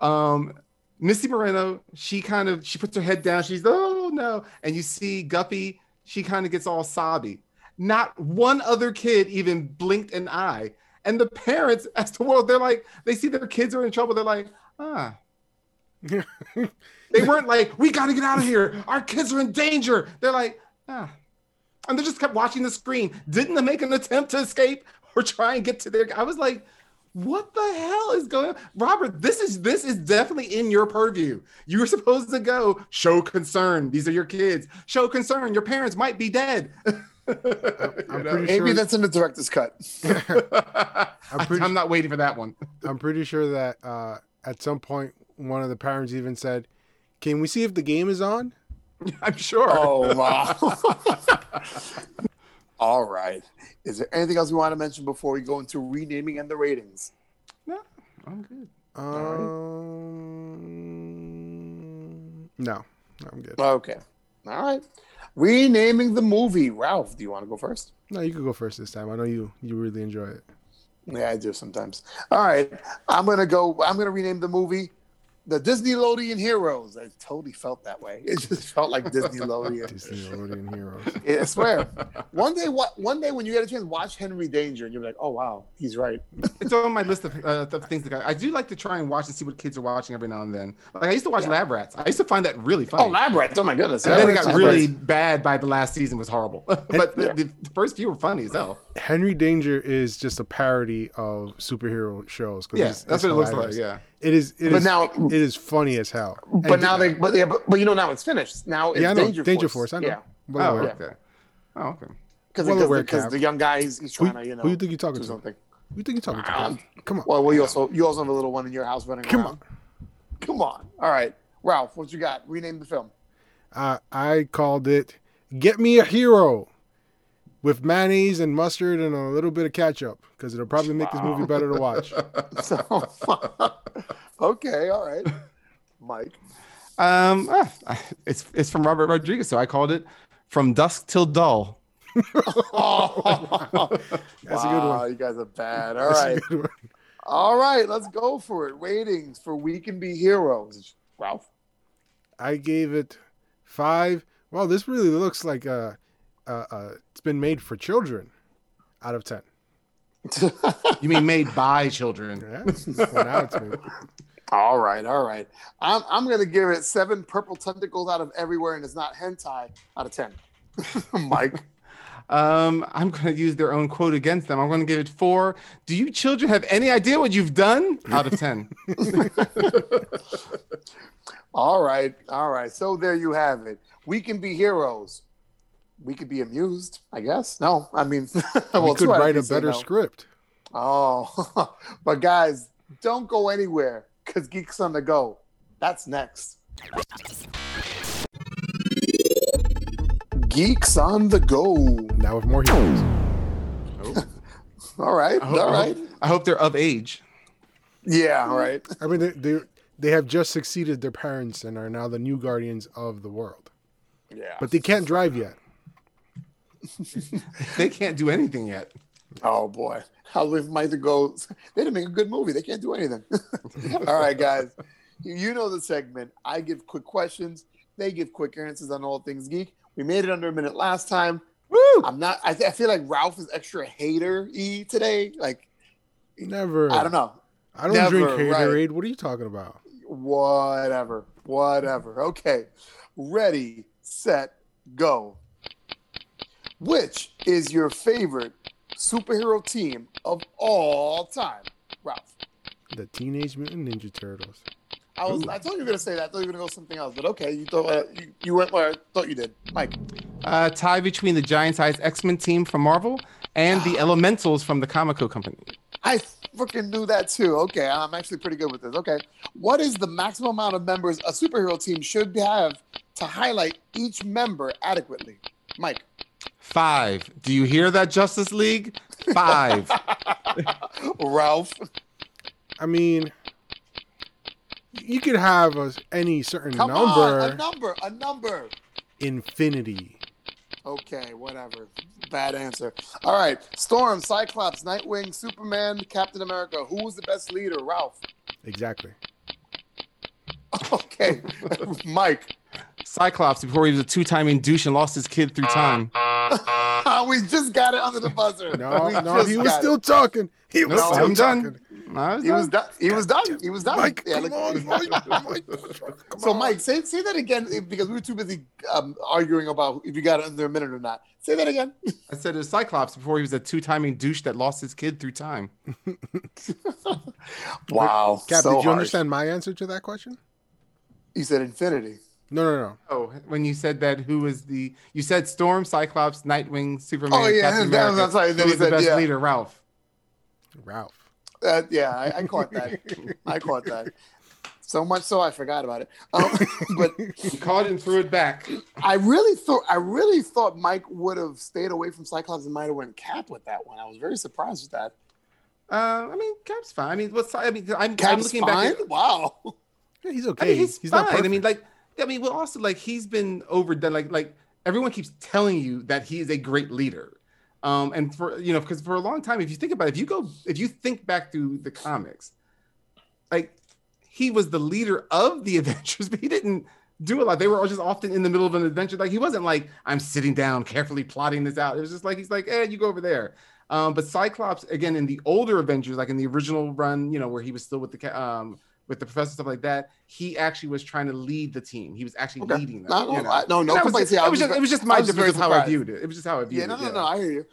C: Um, Missy Moreno, she kind of she puts her head down. She's oh no, and you see Guppy. She kind of gets all sobby. Not one other kid even blinked an eye. And the parents, as the world, they're like, they see their kids are in trouble. They're like, ah. they weren't like, we got to get out of here. Our kids are in danger. They're like, ah. And they just kept watching the screen. Didn't they make an attempt to escape or try and get to their? I was like, what the hell is going on robert this is this is definitely in your purview you're supposed to go show concern these are your kids show concern your parents might be dead
D: I'm
C: You
D: pretty
B: Maybe
D: sure-
B: that's in the director's cut.
C: I'm,
D: pretty-
C: not waiting for that one
D: I'm pretty sure that uh, at some point one of the parents even said, "Can we see if the game is on?"
C: i'm sure
B: Oh wow! All right. Is there anything else we want to mention before we go into renaming and the ratings?
C: no i'm good
D: Um, no, I'm good.
B: Okay. All right. Renaming the movie. Ralph, do you want to go first?
D: No, you could go first this time. I know you you really enjoy it.
B: Yeah, I do sometimes. All right. I'm gonna go. I'm gonna rename the movie the Disney Lodian heroes. I totally felt that way. It just felt like Disney Lodian.
D: Disney Nickelodeon heroes.
B: I swear. One day, what? One day when you get a chance, watch Henry Danger, and you're like, "Oh wow, he's right."
C: It's on my list of, uh, of things that I, I do like to try and watch and see what kids are watching every now and then. Like I used to watch Lab Rats. I used to find that really funny.
B: Oh, Lab Rats! Oh my goodness!
C: and then it got really bad by the last season. Was horrible, but the,
B: Yeah.
C: the first few were funny as hell.
D: Henry Danger is just a parody of superhero shows.
C: Yeah,
D: it's-
C: that's
D: it's
C: what it looks like. Yeah.
D: It is. It
B: But
D: is-
B: now-
D: it is funny as hell.
B: But
D: And-
B: now they, but yeah, but, but you know now it's finished. Now it's
D: yeah,
B: Danger,
D: Danger
B: Force.
D: Force. I know.
B: Yeah,
D: Well
C: Oh, okay. Oh, okay.
B: because
D: Well Cap.
B: the young guy he's, he's
D: Who,
B: trying to you know
D: who you think you're talking to?
B: something.
D: Who you think you're talking to?
B: Um,
D: Come on.
B: Well, well, you also you also have a little one in your house running
D: Come
B: around. Come on. All right, Ralph, what you got? Rename the film.
D: Uh, I called it "Get Me a Hero" with mayonnaise and mustard and a little bit of ketchup because it'll probably make this movie better to watch.
B: So, okay, all right, Mike.
C: Um, ah, it's it's from Robert Rodriguez, so I called it "From Dusk Till Dull."
B: Oh,
D: That's a good
B: wow,
D: one.
B: You guys are bad. All
D: That's a
B: right,
D: good one.
B: all right. Let's go for it. Ratings for We Can Be Heroes. Ralph.
D: I gave it five. Well, this really looks like uh, uh, uh, it's been made for children. Out of ten.
C: You mean made by children?
D: Yeah. Well, now it's made.
B: All right, all right. I'm I'm gonna give it seven purple tentacles out of everywhere, and it's not hentai out of ten. Mike.
C: Um, I'm going to use their own quote against them. I'm going to give it four. Do you children have any idea what you've done? Out of ten.
B: All right, all right. So there you have it. We can be heroes. We could be amused, I guess. No, I mean, well,
D: we could
B: two out of
D: write a better
B: no.
D: script.
B: Oh, but guys, don't go anywhere because Geeks on the Go. That's next. Geeks on the Go.
D: Now with more heroes.
B: All right,
C: I hope,
B: all
C: I hope- I hope they're of age.
B: Yeah, all right.
D: I mean, they, they they have just succeeded their parents and are now the new guardians of the world.
B: Yeah.
D: But they can't drive yet.
C: They can't do anything yet.
B: Oh boy, how live might go? They didn't make a good movie. They can't do anything. all right, guys, you know the segment. I give quick questions. They give quick answers on all things geek. We made it under a minute last time.
C: Woo!
B: I'm not. I, I feel like Ralph is extra hater y today. Like
D: Never.
B: I don't know.
D: I don't
B: Never,
D: drink
B: right.
D: Haterade. What are you talking about?
B: Whatever. Whatever. Okay. Ready, set, go. Which is your favorite superhero team of all time? Ralph.
D: The Teenage Mutant Ninja Turtles.
B: I was I thought you were gonna say that. I thought you were gonna go something else, but okay, you thought uh, you, you went where I thought you did. Mike.
C: Uh, tie between the giant-sized X-Men team from Marvel and the Elementals from the Comico Company.
B: I freaking knew that too. Okay, I'm actually pretty good with this. Okay. What is the maximum amount of members a superhero team should have to highlight each member adequately? Mike.
C: Five. Do you hear that, Justice League? Five.
B: Ralph.
D: I mean, you could have a, any certain
B: Come
D: number.
B: on, a number, a number.
D: Infinity.
B: Okay, whatever. Bad answer. All right, Storm, Cyclops, Nightwing, Superman, Captain America. Who was the best leader? Ralph.
D: Exactly.
B: Okay, Mike.
C: Cyclops, before he was a two-timing douche and lost his kid through time.
B: we just got it under the buzzer.
D: No,
B: We
D: no, he was still
B: it.
D: talking. He was
C: Nope,
D: still talking.
C: done. I was
B: He was
C: done.
B: done. He was done. He was done.
D: Mike,
B: Yeah,
D: come
B: look-
D: on, Mike, Mike, come
B: So,
D: on.
B: Mike, say say that again eh, because we were too busy um, arguing about if you got it under a minute or not. Say that again.
C: I said it was Cyclops before he was a two-timing douche that lost his kid through time.
B: Wow.
D: Cap,
B: so
D: did you
B: harsh.
D: understand my answer to that question?
B: You said infinity.
D: No, no, no.
C: Oh, when you said that, who was the? You said Storm, Cyclops, Nightwing, Superman,
B: Oh, yeah,
C: Captain
B: that-
C: America.
B: that's right. Then
C: Who
B: he
C: was the best
B: yeah.
C: leader? Ralph.
D: Ralph.
B: Uh, yeah, I, I caught that. I caught that. So much so I forgot about it. Um, but
C: You caught and threw it back.
B: I really thought I really thought Mike would have stayed away from Cyclops and might have went Cap with that one. I was very surprised with that.
C: Uh, I mean, Cap's fine. I mean, what's? I mean, I'm, I'm
B: Cap's
C: looking
B: fine.
C: back. At,
B: wow.
D: Yeah, he's
C: I
D: okay.
C: mean, he's,
D: he's
C: fine.
D: not
C: I mean, like, I mean, well, also like he's been overdone. Like, like everyone keeps telling you that he is a great leader. Um, and for you know, because for a long time, if you think about it, if you go, if you think back through the comics, like he was the leader of the Avengers, but he didn't do a lot. They were all just often in the middle of an adventure. Like he wasn't like I'm sitting down carefully plotting this out. It was just like he's like, eh, you go over there. Um, but Cyclops again in the older Avengers, like in the original run, you know, where he was still with the um with the professor stuff like that, he actually was trying to lead the team. He was actually
B: Okay.
C: leading them.
B: No, no,
C: you know?
B: I- no, no
C: And was
B: complaints. Yeah,
C: it was just it was just my difference how I viewed it. It was just how I viewed it.
B: Yeah, no,
C: it.
B: no, no. I hear you.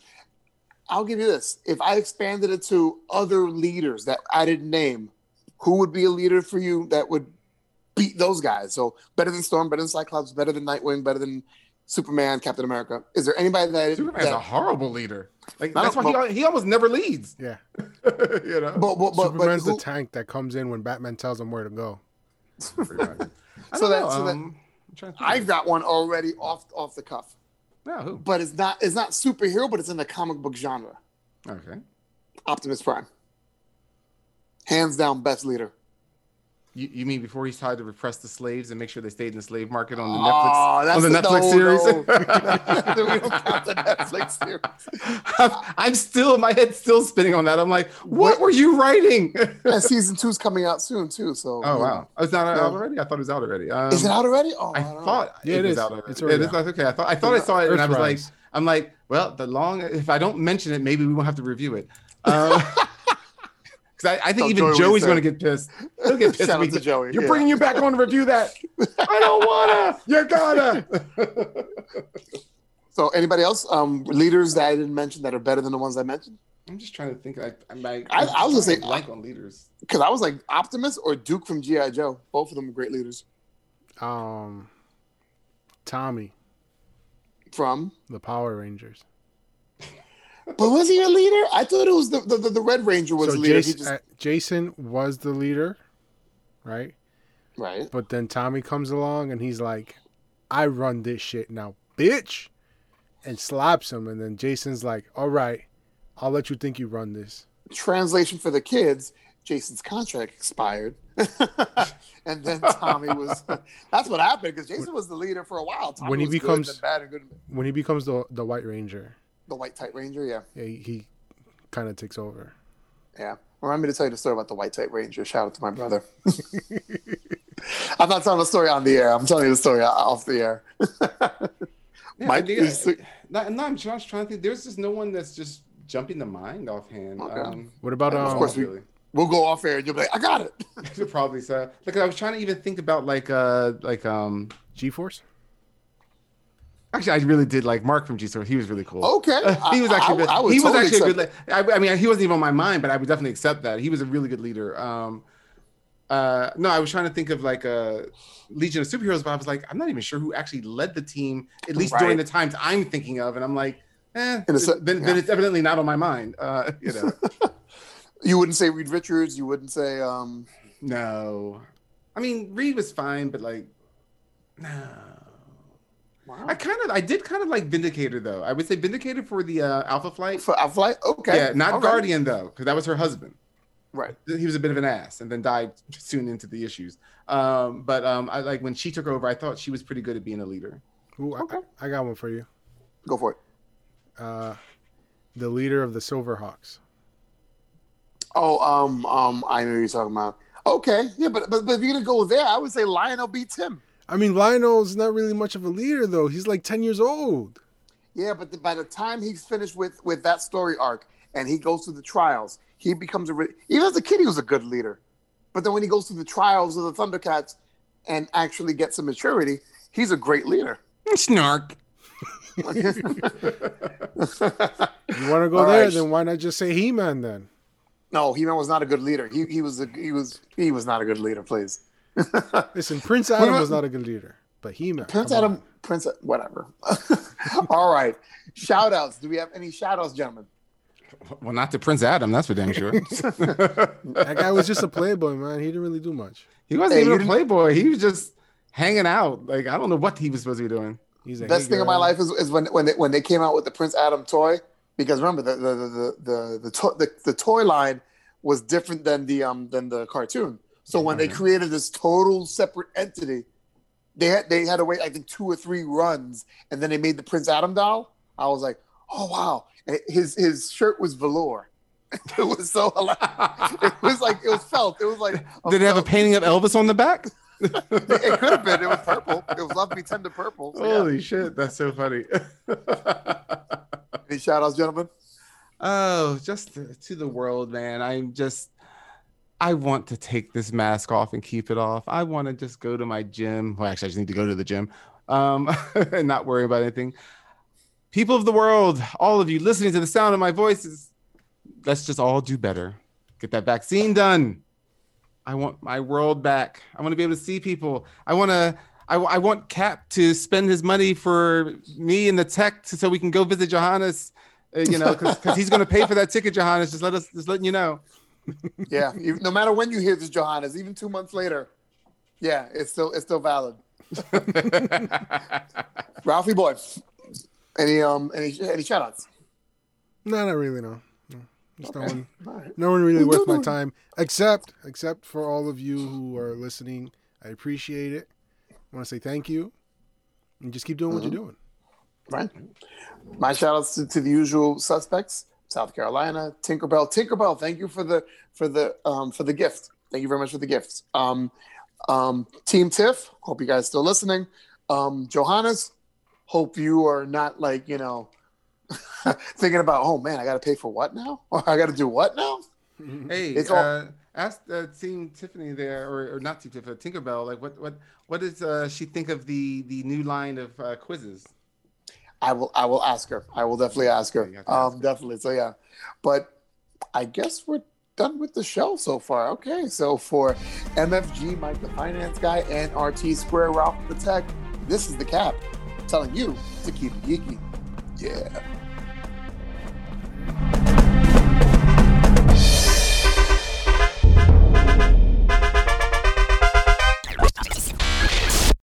B: I'll give you this. If I expanded it to other leaders that I didn't name, who would be a leader for you that would beat those guys? So better than Storm, better than Cyclops, better than Nightwing, better than Superman, Captain America. Is there anybody that
C: Superman's a horrible leader. Like that's why he,
B: but-
C: al- he almost never leads.
D: Yeah.
C: you know.
B: but, but, but, but
D: Superman's
B: who-
D: the tank that comes in when Batman tells him where to go.
C: Pretty much. I
B: So
C: don't
B: that- so
C: um, I'm trying to think.
B: I've got one already off off the cuff,
C: No, who?
B: but it's not it's not superhero, but it's in the comic book genre.
C: Okay.
B: Optimus Prime, hands down best leader.
C: You, you mean before he's tried to repress the slaves and make sure they stayed in the slave market on the
B: Oh,
C: Netflix on the
B: the-
C: Netflix
B: no,
C: series?
B: no. we don't count the Netflix series.
C: I'm, I'm still my head's still spinning on that. I'm like, what were you writing?
B: And season two's coming out soon too. So
C: oh wow,
B: know.
C: oh, it's not
B: Yeah.
C: out already. I thought it was out already. Um,
B: is it out already? Oh,
C: I
B: don't
C: thought
D: Yeah,
C: it,
D: it
C: was out already.
D: It's already
C: It is-
D: out.
C: okay. I thought I thought I saw it, and I was like, I'm like, well, the long if I don't mention it, maybe we won't have to review it. Um, Because I, I think even
B: Joey
C: Joey's going to get pissed. He'll get pissed.
B: Shout
C: at
B: out to Joey,
C: You're
B: yeah.
C: bringing you back on to review that. I don't wanna. You gotta.
B: So anybody else? Um, leaders that I didn't mention that are better than the ones I mentioned?
C: I'm just trying to think. I, I'm like,
B: I- I was gonna say-
C: like on leaders.
B: Because I was like Optimus or Duke from GI Joe. Both of them are great leaders.
D: Um, Tommy,
B: From,
D: the Power Rangers.
B: But was he a leader? I thought it was the the, the, Red Ranger was
D: so
B: leader.
D: Jason,
B: just
D: uh, Jason was the leader, right?
B: right.
D: But then Tommy comes along and he's like, "I run this shit now, bitch," and slaps him. And then Jason's like, "All right, I'll let you think you run this."
B: Translation for the kids: Jason's contract expired, and then Tommy was. that's what happened because Jason was the leader for a while. Tommy
D: When he
B: was
D: becomes-
B: bad and good.
D: When he becomes the the White Ranger,
B: The White Tight Ranger, yeah,
D: yeah, he, he kind of takes over.
B: yeah. Remind me to tell you the story about the White Tight Ranger. Shout out to my brother. I'm not telling the story on the air. I'm telling you the story off the air.
C: Yeah,
B: Mike,
C: I think
B: is-
C: I- no, no, I'm just trying to think. There's just no one that's just jumping to mind offhand.
B: Okay.
C: Um,
D: What about
B: Of
D: um?
B: course we-
C: really.
B: We'll go off air and you'll be like, I got it.
C: You're probably so. Like I was trying to even think about like uh like um.
D: G Force?
C: Actually, I really did like Mark from G Force. He was really cool.
B: Okay.
C: he was actually
B: I-
C: good.
B: I would
C: he was
B: totally
C: actually a good. I, I mean, he wasn't even on my mind, but I would definitely accept that. He was a really good leader. Um, uh, no, I was trying to think of like a Legion of Superheroes, but I was like, I'm not even sure who actually led the team, at least during the times I'm thinking of, and I'm like, eh,
B: se-
C: then,
B: yeah.
C: then it's evidently not on my mind. Uh, you know,
B: You wouldn't say Reed Richards. You wouldn't say, um,
C: no. I mean, Reed was fine, but like, no.
B: Wow.
C: I kind of, I did kind of like Vindicator though. I would say Vindicator for the uh, Alpha Flight.
B: For a flight? Okay.
C: Yeah, not
B: All right.
C: Guardian though, because that was her husband.
B: Right.
C: he was a bit of an ass and then died soon into the issues. Um, but um, I like when she took over, I thought she was pretty good at being a leader.
D: Ooh, I-
B: Okay.
D: I, got one for you.
B: Go for it.
D: Uh, the leader of the Silverhawks.
B: Oh, um, um, I know you're talking about. Okay. Yeah, but, but, but if you're going to go there, I would say Lion-O beats him.
D: I mean, Lion-O's not really much of a leader though. He's like ten years old.
B: Yeah, but the, by the time he's finished with with that story arc and he goes through the trials, he becomes a re- even as a kid he was a good leader. But then when he goes through the trials of the Thundercats and actually gets some maturity, he's a great leader.
C: Snark.
D: You want to go
B: All
D: there?
B: right.
D: Then why not just say He Man then?
B: no, He-Man was not a good leader. He he was a, he was he was not a good leader. Please,
D: Listen, Prince Adam was not a good leader, but He Man.
B: Prince Adam, Prince, whatever. All right, shout outs. Do we have any shout outs, gentlemen?
C: Well, not to Prince Adam, that's for damn sure.
D: That guy was just a playboy, man. He didn't really do much.
C: he wasn't
B: Hey,
C: even a
B: didn't-
C: playboy. He was just hanging out. Like I don't know what he was supposed to be doing.
D: He's a
B: Best
D: hey
B: thing of my life is, is when when they, when they came out with the Prince Adam toy because remember the the the the the, to, the, the toy line was different than the um than the cartoon. So when they mm-hmm. created this total separate entity, they had they had to wait I think two or three runs, and then they made the Prince Adam doll. I was like, oh wow! And His his shirt was velour. It was so hilarious. It was like it was felt. It was like
C: Did it have a painting of Elvis on the back?
B: It could have been. It was purple. It was Love Me Tender purple. So, yeah.
C: Holy shit, that's so funny.
B: Any shout outs, gentlemen?
C: oh, just to, to the world, man. I'm just I want to take this mask off and keep it off. I want to just go to my gym. Well, actually, I just need to go to the gym um, and not worry about anything. People of the world, all of you listening to the sound of my voices, let's just all do better. Get that vaccine done. I want my world back. I want to be able to see people. I want to. I, I want Cap to spend his money for me and the tech to, so we can go visit Johannes. uh, you know, because he's going to pay for that ticket, Johannes. Just let us, just letting you know.
B: Yeah. You, no matter when you hear this, Johannes, even two months later, yeah, it's still it's still valid. Ralphie boy, any um any any shout outs?
D: No, not really. No, no. Just no one.
B: All right.
D: No one really worth my time, except except for all of you who are listening. I appreciate it. I want to say thank you, and just keep doing what you're doing.
B: Right. My shout outs to, to the usual suspects, South Carolina, Tinkerbell. Tinkerbell, thank you for the for the um for the gift. Thank you very much for the gifts. Um um Team Tiff, hope you guys still listening. Um Johannes, hope you are not like, you know, thinking about, oh man, I gotta pay for what now? Or I gotta do what now?
C: Hey,
B: It's all-
C: uh, ask uh, Team Tiffany there, or, or not Team Tiffany, Tinkerbell. Like, what what what does uh, she think of the the new line of uh, quizzes?
B: I will I will ask her. I will definitely ask her.
C: Yeah, to ask
B: Um definitely. So yeah. But I guess we're done with the show so far. Okay. So for MFG, Mike the Finance Guy, and RT Square Ralph the Tech, this is the cap telling you to keep it geeky. Yeah.